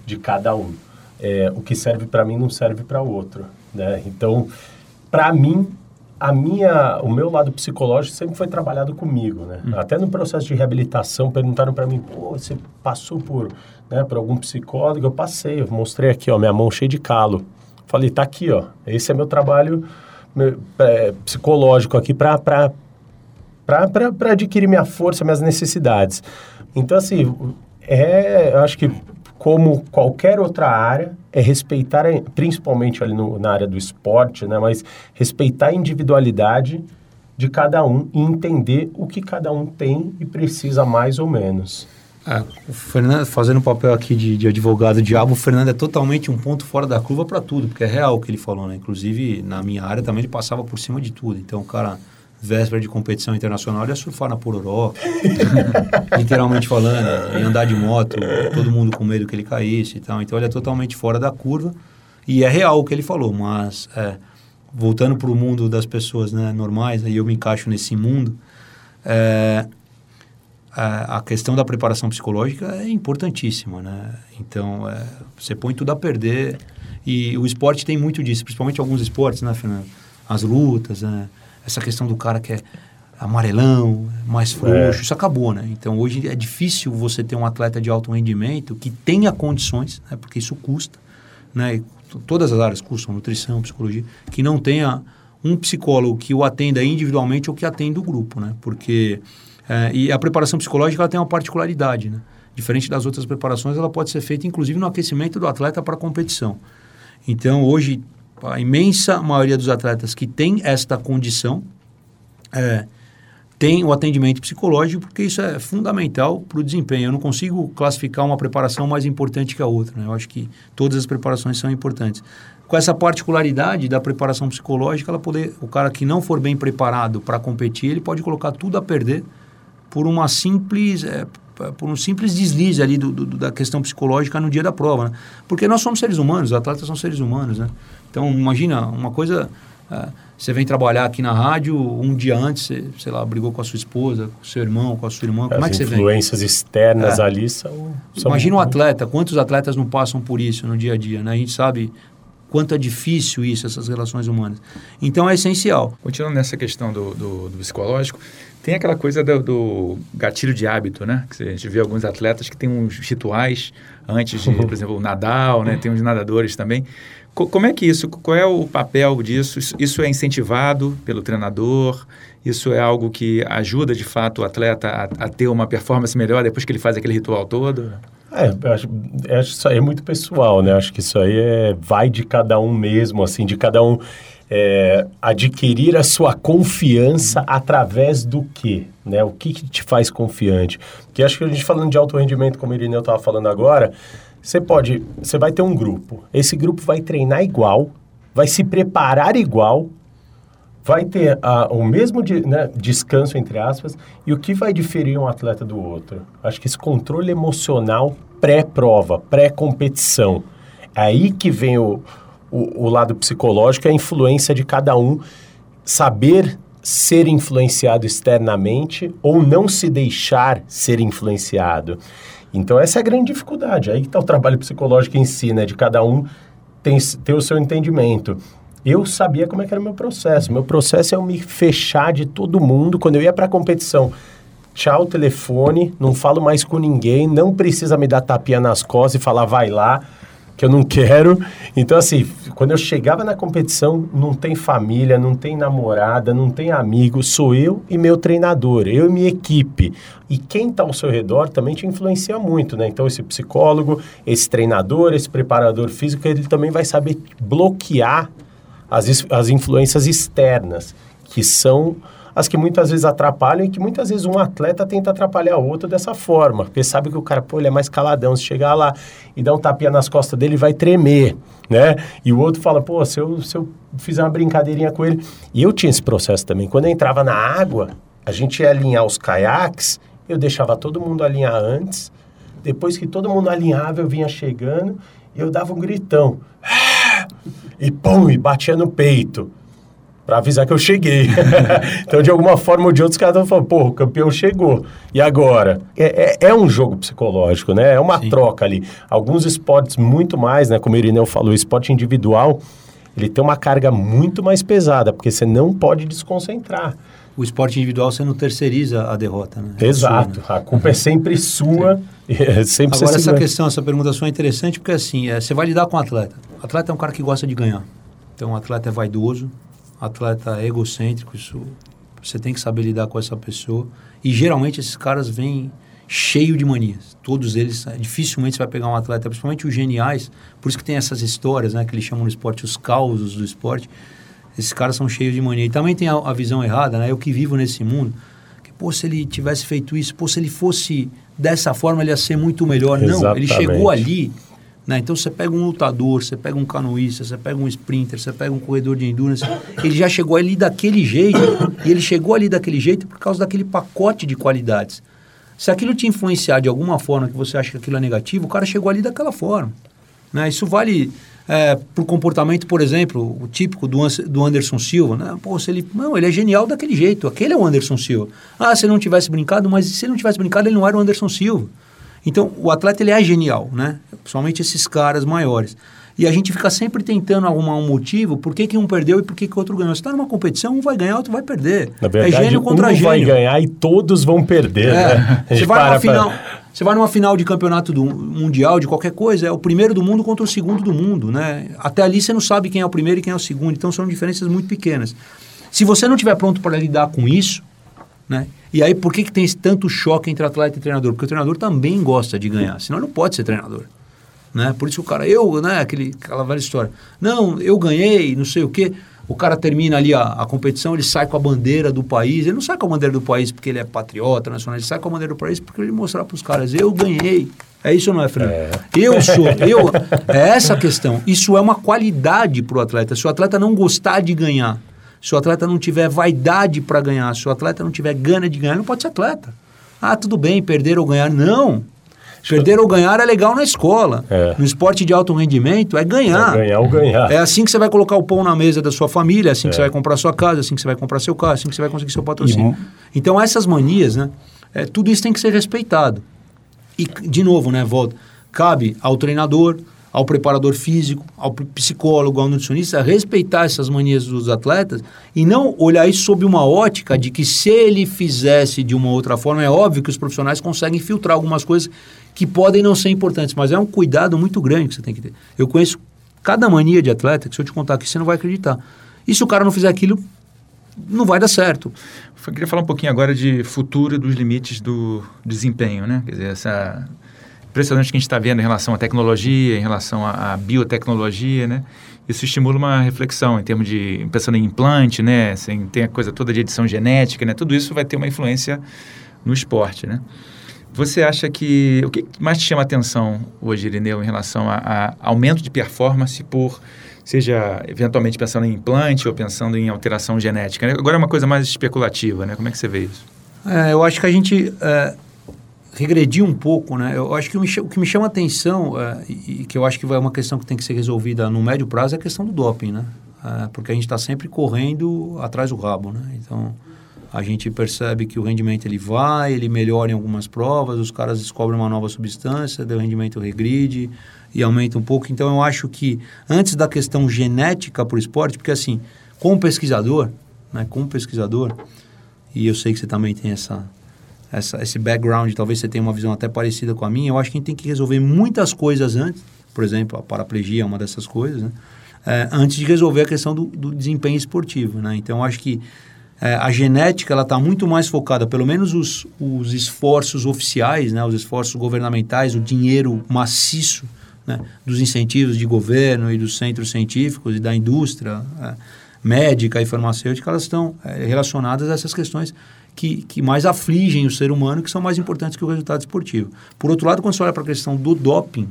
de cada um. É, o que serve para mim não serve para o outro, né? Então, para mim, a minha, o meu lado psicológico sempre foi trabalhado comigo, né? Até no processo de reabilitação perguntaram para mim, pô, você passou por, né, por algum psicólogo? Eu passei, eu mostrei aqui, ó, minha mão cheia de calo. Falei, tá aqui, ó. Esse é meu trabalho meu, é, psicológico aqui para para adquirir minha força, minhas necessidades. Então, assim, é, eu acho que como qualquer outra área, é respeitar, principalmente ali no, na área do esporte, né, mas respeitar a individualidade de cada um e entender o que cada um tem e precisa mais ou menos. É, Fernando, fazendo o papel aqui de, de advogado diabo, o Fernando é totalmente um ponto fora da curva para tudo, porque é real o que ele falou, né? Inclusive, na minha área também ele passava por cima de tudo. Então, o cara véspera de competição internacional, ia surfar na Pororó, literalmente falando, ia andar de moto, todo mundo com medo que ele caísse e tal. Então ele é totalmente fora da curva e é real o que ele falou, mas é, voltando para o mundo das pessoas né, normais, aí eu me encaixo nesse mundo, é, a questão da preparação psicológica é importantíssima, né? Então, é, você põe tudo a perder e o esporte tem muito disso, principalmente alguns esportes, né, Fernando? As lutas, né? Essa questão do cara que é amarelão, mais frouxo, é. isso acabou, né? Então hoje é difícil você ter um atleta de alto rendimento que tenha condições, né? porque isso custa, né? E todas as áreas custam, nutrição, psicologia, que não tenha um psicólogo que o atenda individualmente ou que atenda o grupo, né? Porque é, e a preparação psicológica ela tem uma particularidade, né? Diferente das outras preparações, ela pode ser feita inclusive no aquecimento do atleta para a competição. Então hoje a imensa maioria dos atletas que tem esta condição é, tem o atendimento psicológico, porque isso é fundamental para o desempenho. Eu não consigo classificar uma preparação mais importante que a outra. Né? Eu acho que todas as preparações são importantes. Com essa particularidade da preparação psicológica, ela poder, o cara que não for bem preparado para competir, ele pode colocar tudo a perder por uma simples, é, por um simples deslize ali do, do, da questão psicológica no dia da prova. Né? Porque nós somos seres humanos, os atletas são seres humanos. Né? Então, imagina, uma coisa... Uh, você vem trabalhar aqui na rádio, um dia antes, você, sei lá, brigou com a sua esposa, com o seu irmão, com a sua irmã. As Como é que você vem? As influências externas é. ali são, são... Imagina um atleta, quantos atletas não passam por isso no dia a dia, né? A gente sabe quanto é difícil isso, essas relações humanas. Então, é essencial. Continuando nessa questão do, do, do psicológico, tem aquela coisa do, do, gatilho de hábito, né? Que a gente vê alguns atletas que têm uns rituais antes de, por exemplo, o Nadal, né? Tem uns nadadores também como é que isso, qual é o papel disso? Isso é incentivado pelo treinador? Isso é algo que ajuda de fato o atleta a, a ter uma performance melhor depois que ele faz aquele ritual todo? É, eu acho, eu acho que isso aí é muito pessoal, né? Acho que isso aí é, vai de cada um mesmo, assim, de cada um é, adquirir a sua confiança através do quê? Né? O que, que te faz confiante? Porque acho que a gente falando de alto rendimento, como o Irineu estava falando agora, você pode, você vai ter um grupo. Esse grupo vai treinar igual, vai se preparar igual, vai ter uh, o mesmo de, né, descanso entre aspas. E o que vai diferir um atleta do outro? Acho que esse controle emocional pré-prova, pré-competição. É aí que vem o, o, o lado psicológico, a influência de cada um, saber ser influenciado externamente ou não se deixar ser influenciado. Então, essa é a grande dificuldade. Aí está o trabalho psicológico em si, né? De cada um tem, ter o seu entendimento. Eu sabia como é que era o meu processo. Meu processo é eu me fechar de todo mundo. Quando eu ia para a competição, tchau telefone, não falo mais com ninguém, não precisa me dar tapinha nas costas e falar vai lá que eu não quero. Então, assim, quando eu chegava na competição, não tem família, não tem namorada, não tem amigo, sou eu e meu treinador, eu e minha equipe. E quem está ao seu redor também te influencia muito, né? Então, esse psicólogo, esse treinador, esse preparador físico, ele também vai saber bloquear as, as influências externas, que são as que muitas vezes atrapalham e que muitas vezes um atleta tenta atrapalhar o outro dessa forma, porque sabe que o cara, pô, ele é mais caladão, se chegar lá e dar um tapinha nas costas dele, vai tremer, né? E o outro fala, pô, se eu, se eu fizer uma brincadeirinha com ele... E eu tinha esse processo também. Quando eu entrava na água, a gente ia alinhar os caiaques, eu deixava todo mundo alinhar antes, depois que todo mundo alinhava, eu vinha chegando eu dava um gritão. E pum, e batia no peito para avisar que eu cheguei. então, de alguma forma ou de outra, os caras estão falando, pô, o campeão chegou. E agora? É, é, é um jogo psicológico, né? É uma Sim. troca ali. Alguns esportes muito mais, né? Como o Irineu falou, esporte individual, ele tem uma carga muito mais pesada, porque você não pode desconcentrar. O esporte individual você não terceiriza a derrota, né? É Exato. Sua, né? A culpa é sempre sua. É sempre Agora, essa questão, essa pergunta sua é interessante, porque assim, é, você vai lidar com o atleta. atleta é um cara que gosta de ganhar. Então, o atleta é vaidoso, atleta egocêntrico, isso você tem que saber lidar com essa pessoa. E geralmente esses caras vêm cheio de manias. Todos eles, é, dificilmente você vai pegar um atleta, principalmente os geniais, por isso que tem essas histórias, né, que eles chamam no esporte os causos do esporte. Esses caras são cheios de mania. E também tem a, a visão errada, né? Eu que vivo nesse mundo, que pô, se ele tivesse feito isso, pô, se ele fosse dessa forma, ele ia ser muito melhor. Não, ele Exatamente. chegou ali, né? Então você pega um lutador, você pega um canoísta, você pega um sprinter, você pega um corredor de endurance, ele já chegou ali daquele jeito, e ele chegou ali daquele jeito por causa daquele pacote de qualidades. Se aquilo te influenciar de alguma forma que você acha que aquilo é negativo, o cara chegou ali daquela forma. Né? Isso vale é, para o comportamento, por exemplo, o típico do, do Anderson Silva. Né? Pô, se ele, não, ele é genial daquele jeito. Aquele é o Anderson Silva. Ah, se ele não tivesse brincado, mas se ele não tivesse brincado, ele não era o Anderson Silva. Então, o atleta ele é genial, né? Principalmente esses caras maiores. E a gente fica sempre tentando arrumar um motivo por que, que um perdeu e por que, que o outro ganhou. Se está numa competição, um vai ganhar, outro vai perder. Na verdade, é gênio um contra vai gênio. ganhar e todos vão perder, É, né? Você vai, numa para final, você vai numa final de campeonato do, mundial, de qualquer coisa, é o primeiro do mundo contra o segundo do mundo, né? Até ali você não sabe quem é o primeiro e quem é o segundo, então são diferenças muito pequenas. Se você não estiver pronto para lidar com isso, né? E aí por que, que tem esse tanto choque entre atleta e treinador? Porque o treinador também gosta de ganhar, senão ele não pode ser treinador. Né? Por isso o cara, eu, né, aquele, aquela velha história. Não, eu ganhei, não sei o quê. O cara termina ali a, a competição, ele sai com a bandeira do país. Ele não sai com a bandeira do país porque ele é patriota, nacional. Ele sai com a bandeira do país porque ele mostrar para os caras, eu ganhei. É isso ou não é, Fernando? Eu sou, eu. É essa a questão. Isso é uma qualidade para o atleta. Se o atleta não gostar de ganhar, se o atleta não tiver vaidade para ganhar, se o atleta não tiver gana de ganhar, não pode ser atleta. Ah, tudo bem, perder ou ganhar. Não. Perder ou ganhar é legal na escola. É. No esporte de alto rendimento é ganhar. Ganhar ou ganhar. É assim que você vai colocar o pão na mesa da sua família, é assim que você vai comprar sua casa, é assim que você vai comprar seu carro, é assim que você vai conseguir seu patrocínio. E- Então, essas manias, né? é, tudo isso tem que ser respeitado. E, de novo, né, volta, cabe ao treinador, ao preparador físico, ao psicólogo, ao nutricionista, respeitar essas manias dos atletas e não olhar isso sob uma ótica de que se ele fizesse de uma outra forma, é óbvio que os profissionais conseguem filtrar algumas coisas que podem não ser importantes, mas é um cuidado muito grande que você tem que ter. Eu conheço cada mania de atleta que se eu te contar aqui, você não vai acreditar. E se o cara não fizer aquilo, não vai dar certo. Eu queria falar um pouquinho agora de futuro dos limites do desempenho, né? Quer dizer, essa impressionante que a gente está vendo em relação à tecnologia, em relação à, à biotecnologia, né? Isso estimula uma reflexão em termos de pensando em implante, né? Assim, tem a coisa toda de edição genética, né? Tudo isso vai ter uma influência no esporte, né? Você acha que o que mais te chama a atenção hoje, Irineu, em relação a, a aumento de performance por seja eventualmente pensando em implante ou pensando em alteração genética? né? Agora é uma coisa mais especulativa, né? Como é que você vê isso? É, eu acho que a gente é, regrediu um pouco, né? Eu acho que o, que me chama atenção é, e, que eu acho que vai uma questão que tem que ser resolvida no médio prazo é a questão do doping, né? É, porque a gente está sempre correndo atrás do rabo, né? Então a gente percebe que o rendimento ele vai, ele melhora em algumas provas, os caras descobrem uma nova substância, o rendimento regride e aumenta um pouco. Então eu acho que antes da questão genética para o esporte, porque assim, como pesquisador, né? Como pesquisador e eu sei que você também tem essa, essa, esse background, talvez você tenha uma visão até parecida com a minha, eu acho que a gente tem que resolver muitas coisas antes, por exemplo, a paraplegia é uma dessas coisas, né? É, antes de resolver a questão do, do desempenho esportivo, né? Então, acho que é, a genética, ela está muito mais focada, pelo menos os, os esforços oficiais, né? Os esforços governamentais, o dinheiro maciço, né? dos incentivos de governo e dos centros científicos e da indústria é, médica e farmacêutica, elas estão é, relacionadas a essas questões que, que mais afligem o ser humano, que são mais importantes que o resultado esportivo. Por outro lado, quando você olha para a questão do doping,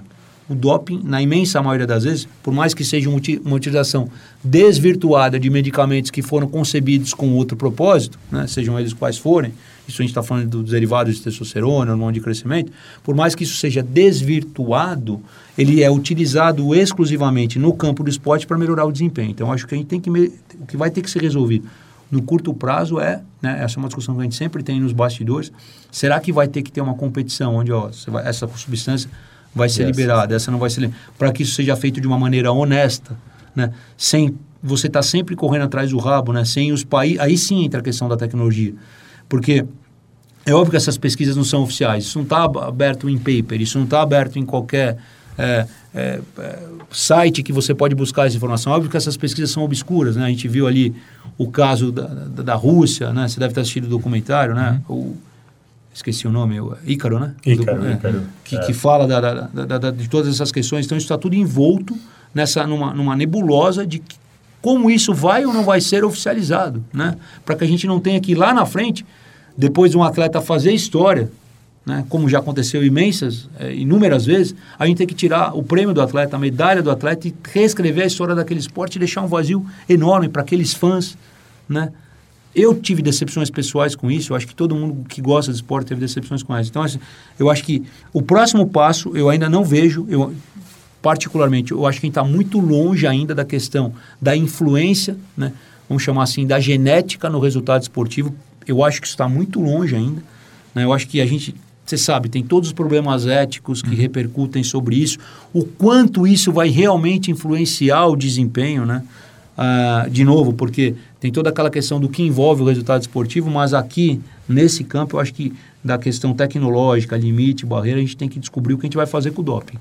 o doping, na imensa maioria das vezes, por mais que seja uma uti- uma utilização desvirtuada de medicamentos que foram concebidos com outro propósito, né, sejam eles quais forem, isso a gente está falando dos derivados de testosterona, hormônio de crescimento, por mais que isso seja desvirtuado, ele é utilizado exclusivamente no campo do esporte para melhorar o desempenho. Então, acho que a gente tem que o que vai ter que ser resolvido no curto prazo é, né, essa é uma discussão que a gente sempre tem nos bastidores, será que vai ter que ter uma competição onde ó, vai- essa substância vai ser liberada, essa não vai ser para que isso seja feito de uma maneira honesta, né, sem você estar sempre correndo atrás do rabo, né, sem os países, aí sim entra a questão da tecnologia, porque é óbvio que essas pesquisas não são oficiais, isso não está aberto em paper, isso não está aberto em qualquer é, é, é, site que você pode buscar essa informação. Óbvio que essas pesquisas são obscuras, né? A gente viu ali o caso da, da, da Rússia, né? Você deve ter assistido o documentário, né? Uhum. O, esqueci o nome, o Ícaro, né? Ícaro, Do- é, Ícaro, Que, é. que fala da- da- da- da- de todas essas questões. Então, isso está tudo envolto nessa, numa, numa nebulosa de que- como isso vai ou não vai ser oficializado, né? Para que a gente não tenha que ir lá na frente, depois de um atleta fazer história, né? como já aconteceu imensas, eh, inúmeras vezes, a gente tem que tirar o prêmio do atleta, a medalha do atleta e reescrever a história daquele esporte e deixar um vazio enorme para aqueles fãs, né? Eu tive decepções pessoais com isso, eu acho que todo mundo que gosta de esporte teve decepções com isso. Então, assim, eu acho que o próximo passo eu ainda não vejo, eu particularmente, eu acho que a gente está muito longe ainda da questão da influência, né? vamos chamar assim, da genética no resultado esportivo. Eu acho que isso está muito longe ainda. né? Eu acho que a gente, você sabe, tem todos os problemas éticos que repercutem sobre isso, o quanto isso vai realmente influenciar o desempenho, né? Ah, de novo, porque tem toda aquela questão do que envolve o resultado esportivo, mas aqui, nesse campo, eu acho que da questão tecnológica, limite, barreira, a gente tem que descobrir o que a gente vai fazer com o doping.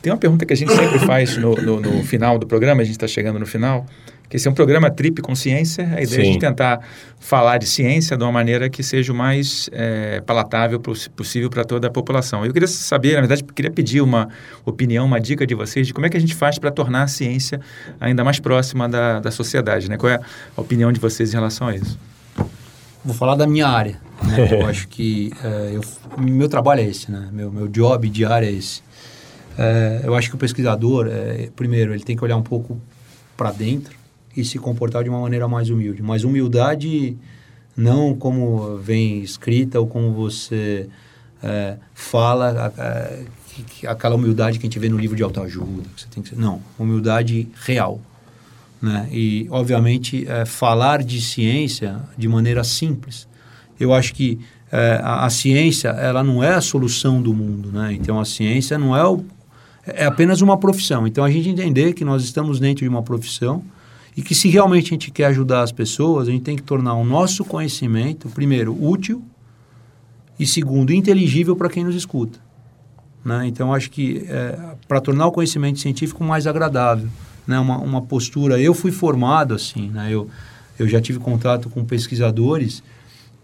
Tem uma pergunta que a gente sempre faz no, no- no final do programa, a gente está chegando no final, que esse é um programa Trip Consciência, a ideia é a Sim. gente tentar falar de ciência de uma maneira que seja o mais eh, palatável possível para toda a população. Eu queria saber, na verdade, queria pedir uma opinião, uma dica de vocês de como é que a gente faz para tornar a ciência ainda mais próxima da, da sociedade, né? Qual é a opinião de vocês em relação a isso? Vou falar da minha área. né? Eu acho que eh, eu, meu trabalho é esse, né? Meu, meu job diário é esse. Eh, eu acho que o pesquisador, primeiro, ele tem que olhar um pouco para dentro e se comportar de uma maneira mais humilde. Mas humildade não como vem escrita ou como você eh, fala, aquela humildade que a gente vê no livro de autoajuda. Que você tem que não, humildade real né? E, obviamente, é, falar de ciência de maneira simples. Eu acho que é, a, a ciência, ela não é a solução do mundo, né? Então, a ciência não é o, é apenas uma profissão. Então, a gente entender que nós estamos dentro de uma profissão e que se realmente a gente quer ajudar as pessoas, a gente tem que tornar o nosso conhecimento, primeiro, útil e, segundo, inteligível para quem nos escuta. Né? Então, acho que para tornar o conhecimento científico mais agradável, né? uma, uma postura. Eu fui formado assim, né? eu, eu já tive contato com pesquisadores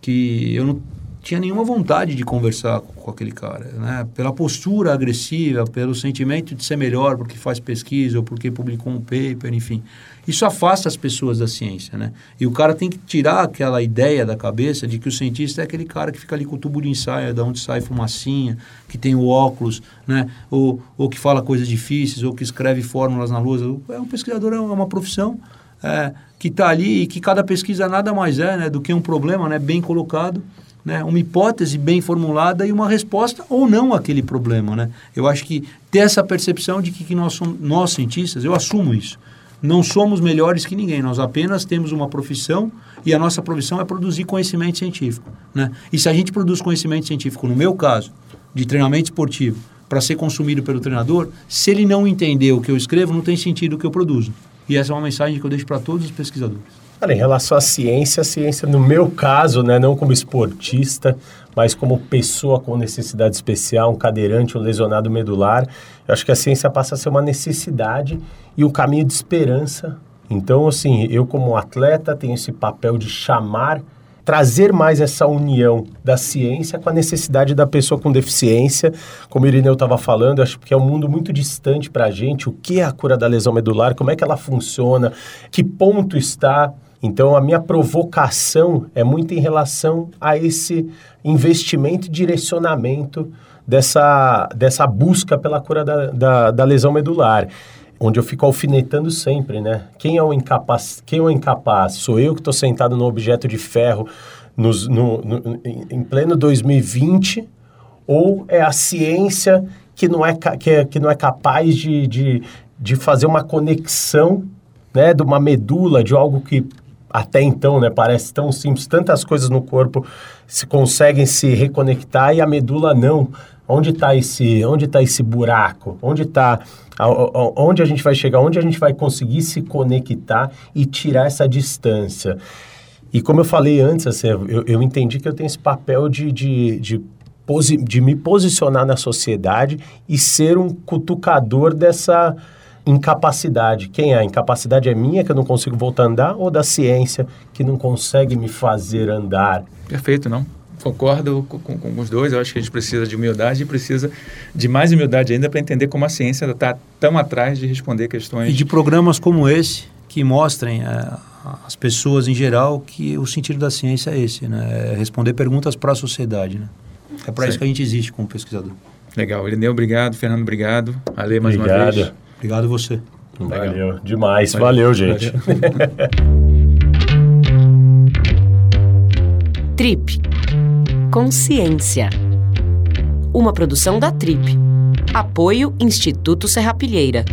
que eu não tinha nenhuma vontade de conversar com, com aquele cara, né? Pela postura agressiva, pelo sentimento de ser melhor porque faz pesquisa ou porque publicou um paper, enfim. Isso afasta as pessoas da ciência, né? E o cara tem que tirar aquela ideia da cabeça de que o cientista é aquele cara que fica ali com o tubo de ensaio, da onde sai fumacinha, que tem o óculos, né? Ou, ou que fala coisas difíceis, ou que escreve fórmulas na lousa. É um pesquisador, é uma profissão é, que está ali e que cada pesquisa nada mais é né, do que um problema né, bem colocado, né, uma hipótese bem formulada e uma resposta ou não àquele problema. Né? Eu acho que ter essa percepção de que, que nós, somos, nós, cientistas, eu assumo isso, não somos melhores que ninguém, nós apenas temos uma profissão e a nossa profissão é produzir conhecimento científico. Né? E se a gente produz conhecimento científico, no meu caso, de treinamento esportivo, para ser consumido pelo treinador, se ele não entender o que eu escrevo, não tem sentido o que eu produzo. E essa é uma mensagem que eu deixo para todos os pesquisadores. Olha, em relação à ciência, a ciência, no meu caso, né, não como esportista, mas como pessoa com necessidade especial, um cadeirante, um lesionado medular, eu acho que a ciência passa a ser uma necessidade e um caminho de esperança. Então, assim, eu como atleta tenho esse papel de chamar, trazer mais essa união da ciência com a necessidade da pessoa com deficiência. Como o Irineu estava falando, acho que é um mundo muito distante para a gente. O que é a cura da lesão medular? Como é que ela funciona? Que ponto está? Então, a minha provocação é muito em relação a esse investimento e direcionamento dessa, dessa busca pela cura da, da, da lesão medular onde eu fico alfinetando sempre, né? Quem é o incapaz? Quem é o incapaz? Sou eu que estou sentado no objeto de ferro nos, no, no, em pleno 2020 ou é a ciência que não é, que é, que não é capaz de, de, de fazer uma conexão né, de uma medula, de algo que até então né, parece tão simples, tantas coisas no corpo se conseguem se reconectar e a medula não. Onde está esse, onde tá esse buraco? Onde está onde a gente vai chegar, onde a gente vai conseguir se conectar e tirar essa distância. E como eu falei antes, assim, eu, eu entendi que eu tenho esse papel de, de, de de me posicionar na sociedade e ser um cutucador dessa incapacidade. Quem é? A incapacidade é minha, que eu não consigo voltar a andar, ou da ciência, que não consegue me fazer andar? Perfeito, não? Concordo com, com, com os dois. Eu acho que a gente precisa de humildade e precisa de mais humildade ainda para entender como a ciência está tão atrás de responder questões. E de programas como esse, que mostrem é, as pessoas em geral que o sentido da ciência é esse, né? É responder perguntas para a sociedade, né? É para isso que a gente existe como pesquisador. Legal. Elineu, obrigado. Fernando, obrigado. Ale, mais Obrigado. uma vez. Obrigado você. Valeu, demais. Valeu, gente. Trip. Consciência. Uma produção da Trip. Apoio Instituto Serrapilheira.